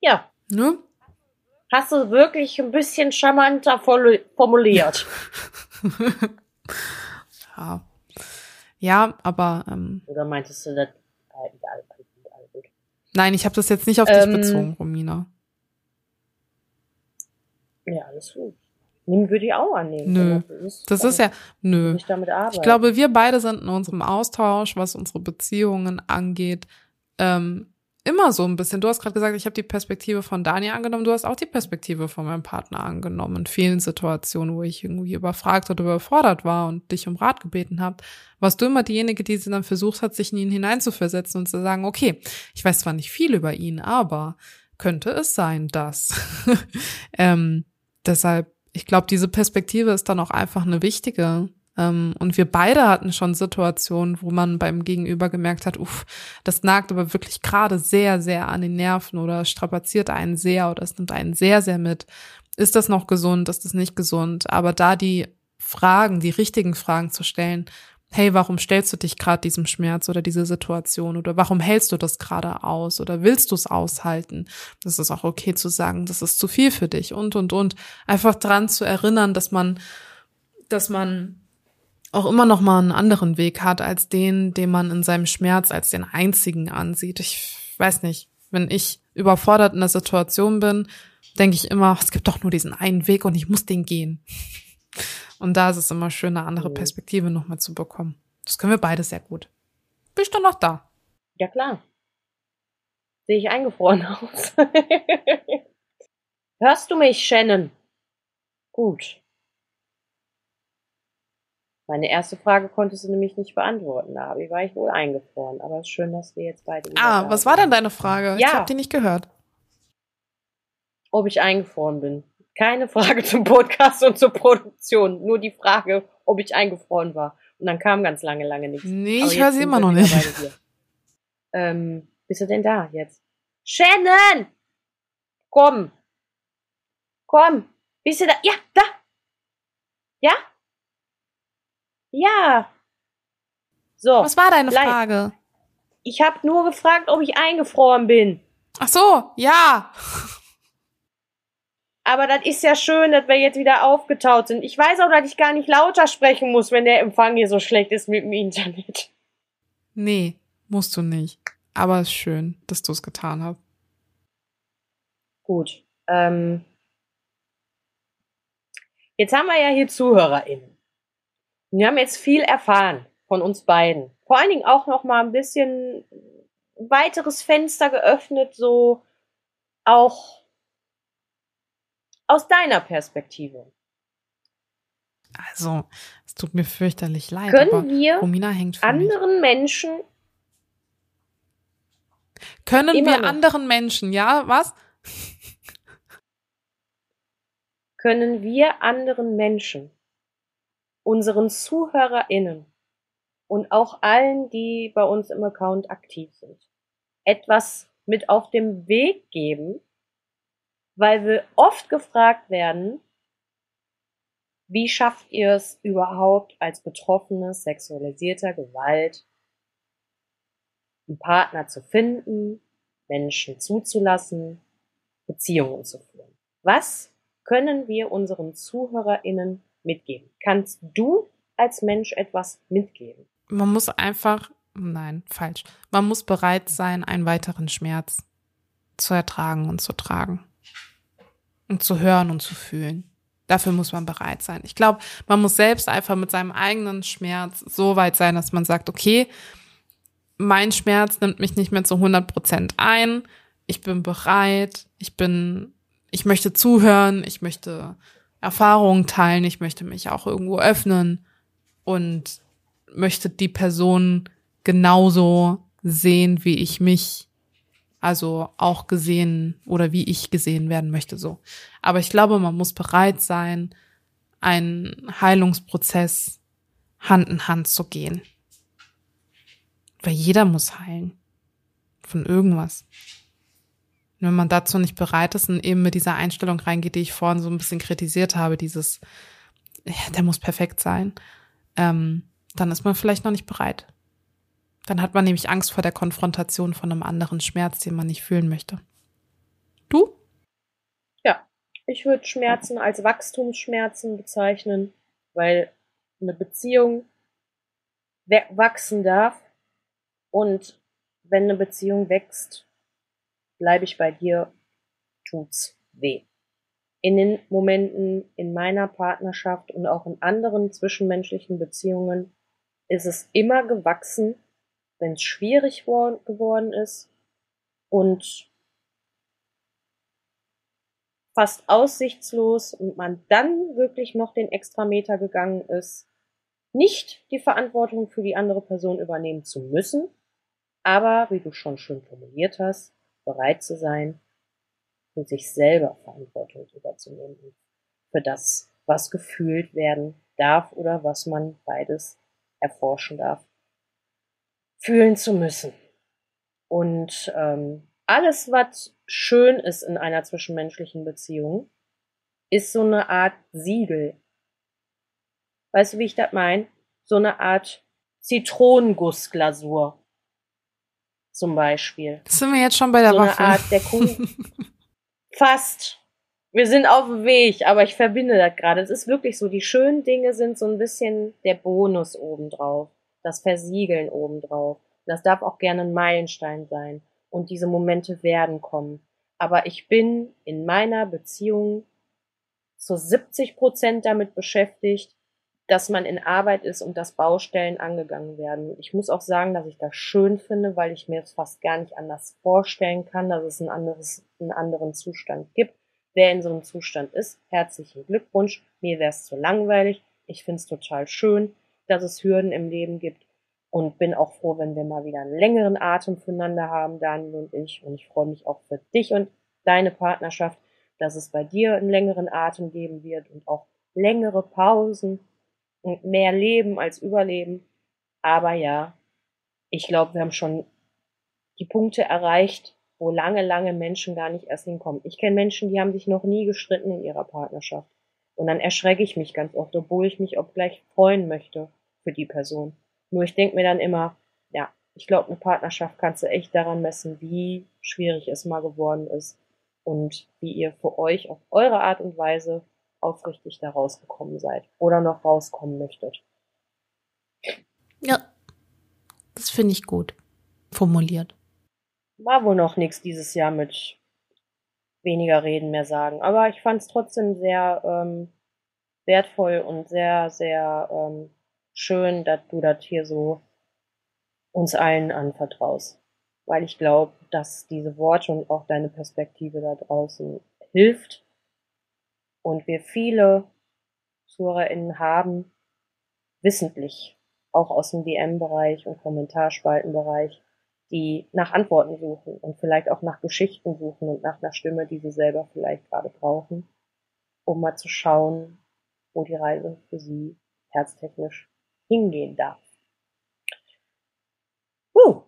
S2: Ja. Ne? Hast du wirklich ein bisschen charmanter formuliert.
S1: ja. Ja, aber. Ähm,
S2: Oder meintest du das Halt, ja, alles gut, alles gut.
S1: Nein, ich habe das jetzt nicht auf
S2: Ähm,
S1: dich bezogen, Romina.
S2: Ja, alles gut. Nehmen würde ich auch annehmen.
S1: Nö.
S2: So ist,
S1: Das ist ja, nö.
S2: Ich.
S1: Ich glaube, wir beide sind in unserem Austausch, was unsere Beziehungen angeht, ähm, immer so ein bisschen. Du hast gerade gesagt, ich habe die Perspektive von Daniel angenommen. Du hast auch die Perspektive von meinem Partner angenommen. In vielen Situationen, wo ich irgendwie überfragt oder überfordert war und dich um Rat gebeten habe, warst du immer diejenige, die dann versucht hat, sich in ihn hineinzuversetzen und zu sagen, okay, ich weiß zwar nicht viel über ihn, aber könnte es sein, dass. ähm, deshalb, ich glaube, diese Perspektive ist dann auch einfach eine wichtige. Ähm, und wir beide hatten schon Situationen, wo man beim Gegenüber gemerkt hat, uff, das nagt aber wirklich gerade sehr, sehr an den Nerven oder strapaziert einen sehr oder es nimmt einen sehr, sehr mit. Ist das noch gesund? Ist das nicht gesund? Aber da die Fragen, die richtigen Fragen zu stellen, hey, warum stellst du dich gerade diesem Schmerz oder diese Situation oder warum hältst du das gerade aus oder willst du es aushalten? Das ist auch okay zu sagen, das ist zu viel für dich und und und einfach dran zu erinnern, dass man dass man auch immer noch mal einen anderen Weg hat als den, den man in seinem Schmerz als den einzigen ansieht. Ich weiß nicht, wenn ich überfordert in der Situation bin, denke ich immer, es gibt doch nur diesen einen Weg und ich muss den gehen. Und da ist es immer schön, eine andere
S2: Mhm.
S1: Perspektive nochmal zu bekommen. Das können wir beide sehr gut. Bist du noch da?
S2: Ja, klar. Sehe ich eingefroren aus. Hörst du mich, Shannon? Gut. Meine erste Frage konntest du nämlich nicht beantworten. Da ich- war ich wohl eingefroren. Aber es ist schön, dass wir jetzt beide.
S1: Ah, was war denn deine Frage? Ich
S2: Ja.
S1: habe die nicht gehört.
S2: Ob ich eingefroren bin. Keine Frage zum Podcast und zur Produktion. Nur die Frage, ob ich eingefroren war. Und dann kam ganz lange, lange nichts.
S1: Nee, ich höre sie immer noch nicht.
S2: Ähm, bist du denn da jetzt? Shannon! Komm! Komm! Bist du da? Ja, da! Ja? Ja! So,
S1: Was war deine
S2: Leid.
S1: Frage?
S2: ich habe nur gefragt, ob ich eingefroren bin.
S1: Ach so, ja.
S2: Aber das ist ja schön, dass wir jetzt wieder aufgetaut sind. Ich weiß auch, dass ich gar nicht lauter sprechen muss, wenn der Empfang hier so schlecht ist mit dem Internet.
S1: Nee, musst du nicht. Aber es ist schön, dass du es getan hast.
S2: Gut. Ähm, jetzt haben wir ja hier ZuhörerInnen. Wir haben jetzt viel erfahren von uns beiden. Vor allen Dingen auch noch mal ein bisschen weiteres Fenster geöffnet, so auch aus deiner Perspektive.
S1: Also, es tut mir fürchterlich leid,
S2: Können wir
S1: Romina hängt für mich.
S2: anderen Menschen
S1: Können
S2: immer
S1: wir
S2: noch.
S1: anderen Menschen, ja, was?
S2: können wir anderen Menschen, unseren ZuhörerInnen und auch allen, die bei uns im Account aktiv sind, etwas mit auf dem Weg geben, weil wir oft gefragt werden, wie schafft ihr es überhaupt als Betroffene sexualisierter Gewalt, einen Partner zu finden, Menschen zuzulassen, Beziehungen zu führen? Was können wir unseren ZuhörerInnen mitgeben? Kannst du als Mensch etwas mitgeben?
S1: Man muss einfach, nein, falsch. Man muss bereit sein, einen weiteren Schmerz zu ertragen und zu tragen. Und zu hören und zu fühlen. Dafür muss man bereit sein. Ich glaube, man muss selbst einfach mit seinem eigenen Schmerz so weit sein, dass man sagt, okay, mein Schmerz nimmt mich nicht mehr zu 100 Prozent ein. Ich bin bereit. Ich bin, ich möchte zuhören. Ich möchte Erfahrungen teilen. Ich möchte mich auch irgendwo öffnen und möchte die Person genauso sehen, wie ich mich, also auch gesehen oder wie ich gesehen werden möchte, so. Aber ich glaube, man muss bereit sein, einen Heilungsprozess Hand in Hand zu gehen. Weil jeder muss heilen. Von irgendwas. Wenn man dazu nicht bereit ist und eben mit dieser Einstellung reingeht, die ich vorhin so ein bisschen kritisiert habe, dieses, ja, der muss perfekt sein, ähm, dann ist man vielleicht noch nicht bereit. Dann hat man nämlich Angst vor der Konfrontation von einem anderen Schmerz, den man nicht fühlen möchte. Du?
S2: Ja, ich würde Schmerzen als Wachstumsschmerzen bezeichnen, weil eine Beziehung wachsen darf und wenn eine Beziehung wächst, bleibe ich bei dir, tut's weh. In den Momenten in meiner Partnerschaft und auch in anderen zwischenmenschlichen Beziehungen ist es immer gewachsen, wenn es schwierig geworden ist und fast aussichtslos und man dann wirklich noch den Extrameter gegangen ist, nicht die Verantwortung für die andere Person übernehmen zu müssen, aber, wie du schon schön formuliert hast, bereit zu sein, für sich selber Verantwortung überzunehmen für das, was gefühlt werden darf oder was man beides erforschen darf, fühlen zu müssen. Und ähm, alles, was schön ist in einer zwischenmenschlichen Beziehung, ist so eine Art Siegel. Weißt du, wie ich das meine? So eine Art Zitronengussglasur. Zum Beispiel.
S1: sind wir jetzt schon bei der
S2: so
S1: Waffel.
S2: eine Art der Kuchen. Fast. Wir sind auf dem Weg, aber ich verbinde das gerade. Es ist wirklich so, die schönen Dinge sind so ein bisschen der Bonus obendrauf. Das Versiegeln obendrauf. Das darf auch gerne ein Meilenstein sein und diese Momente werden kommen. Aber ich bin in meiner Beziehung zu 70 Prozent damit beschäftigt, dass man in Arbeit ist und dass Baustellen angegangen werden. Ich muss auch sagen, dass ich das schön finde, weil ich mir es fast gar nicht anders vorstellen kann, dass es ein anderes, einen anderen Zustand gibt. Wer in so einem Zustand ist, herzlichen Glückwunsch. Mir wäre es zu langweilig. Ich finde es total schön, dass es Hürden im Leben gibt und bin auch froh, wenn wir mal wieder einen längeren Atem füreinander haben, Daniel und ich. Und ich freue mich auch für dich und deine Partnerschaft, dass es bei dir einen längeren Atem geben wird und auch längere Pausen mehr Leben als Überleben. Aber ja, ich glaube, wir haben schon die Punkte erreicht, wo lange, lange Menschen gar nicht erst hinkommen. Ich kenne Menschen, die haben sich noch nie gestritten in ihrer Partnerschaft. Und dann erschrecke ich mich ganz oft, obwohl ich mich auch gleich freuen möchte für die Person. Nur ich denke mir dann immer, ja, ich glaube, eine Partnerschaft kannst du echt daran messen, wie schwierig es mal geworden ist und wie ihr für euch auf eure Art und Weise aufrichtig da rausgekommen seid oder noch rauskommen möchtet.
S1: Ja, das finde ich gut formuliert.
S2: War wohl noch nichts dieses Jahr mit weniger reden mehr sagen, aber ich fand es trotzdem sehr ähm, wertvoll und sehr, sehr ähm, schön, dass du das hier so uns allen anvertraust. Weil ich glaube, dass diese Worte und auch deine Perspektive da draußen hilft und wir viele ZuhörerInnen haben, wissentlich, auch aus dem DM-Bereich und Kommentarspaltenbereich, die nach Antworten suchen und vielleicht auch nach Geschichten suchen und nach einer Stimme, die sie selber vielleicht gerade brauchen, um mal zu schauen, wo die Reise für sie herztechnisch hingehen darf. Uh.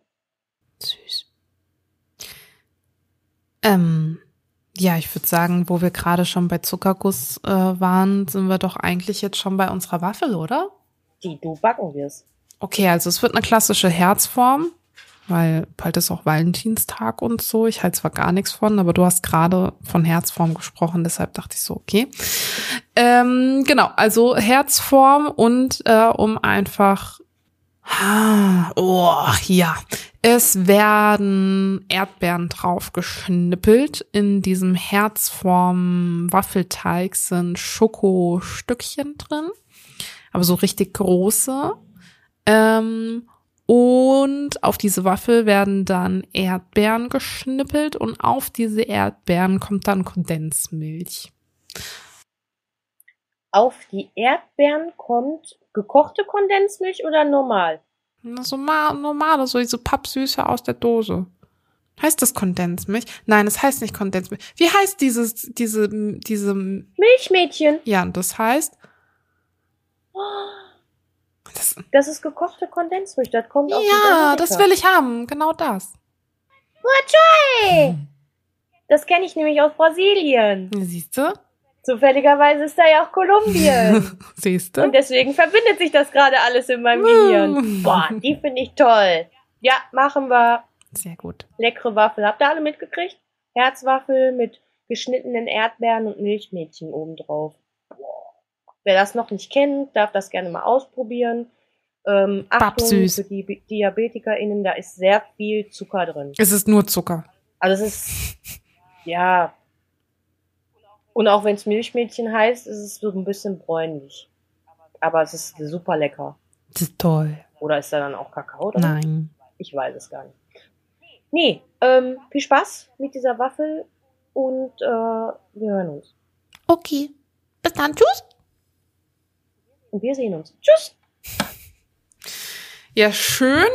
S1: Süß. Ähm, ja, ich würde sagen, wo wir gerade schon bei Zuckerguss äh, waren, sind wir doch eigentlich jetzt schon bei unserer Waffel, oder?
S2: Die du backen wirst.
S1: Okay, also es wird eine klassische Herzform, weil bald ist auch Valentinstag und so. Ich halte zwar gar nichts von, aber du hast gerade von Herzform gesprochen, deshalb dachte ich so, okay. Ähm, genau, also Herzform und äh, um einfach Oh, ja. Es werden Erdbeeren drauf geschnippelt. In diesem Herzform Waffelteig sind Schokostückchen drin. Aber so richtig große. Ähm, und auf diese Waffel werden dann Erdbeeren geschnippelt und auf diese Erdbeeren kommt dann Kondensmilch.
S2: Auf die Erdbeeren kommt gekochte Kondensmilch oder normal?
S1: So mal normale, so diese Pappsüße aus der Dose. Heißt das Kondensmilch? Nein, es heißt nicht Kondensmilch. Wie heißt dieses, diese, diese
S2: Milchmädchen?
S1: Ja, das heißt.
S2: Das, das ist gekochte Kondensmilch. Das kommt aus
S1: Ja, das will ich haben. Genau das.
S2: Wachoi! Das kenne ich nämlich aus Brasilien.
S1: Siehst du?
S2: Zufälligerweise ist da ja auch Kolumbien.
S1: Siehst du?
S2: Und deswegen verbindet sich das gerade alles in meinem Gehirn. Boah, die finde ich toll. Ja, machen wir.
S1: Sehr gut.
S2: Leckere Waffel. Habt ihr alle mitgekriegt? Herzwaffel mit geschnittenen Erdbeeren und Milchmädchen obendrauf. Wer das noch nicht kennt, darf das gerne mal ausprobieren. Ähm, Achtung
S1: Pappsüß.
S2: für die Bi- DiabetikerInnen, da ist sehr viel Zucker drin.
S1: Es ist nur Zucker.
S2: Also es ist, ja. Und auch wenn es Milchmädchen heißt, ist es so ein bisschen bräunlich. Aber es ist super lecker.
S1: Das ist toll.
S2: Oder ist da dann auch Kakao drin?
S1: Nein.
S2: Ich weiß es gar nicht. Nee, ähm, viel Spaß mit dieser Waffel und äh, wir hören uns.
S1: Okay. Bis dann. Tschüss.
S2: Und wir sehen uns. Tschüss!
S1: Ja, schön.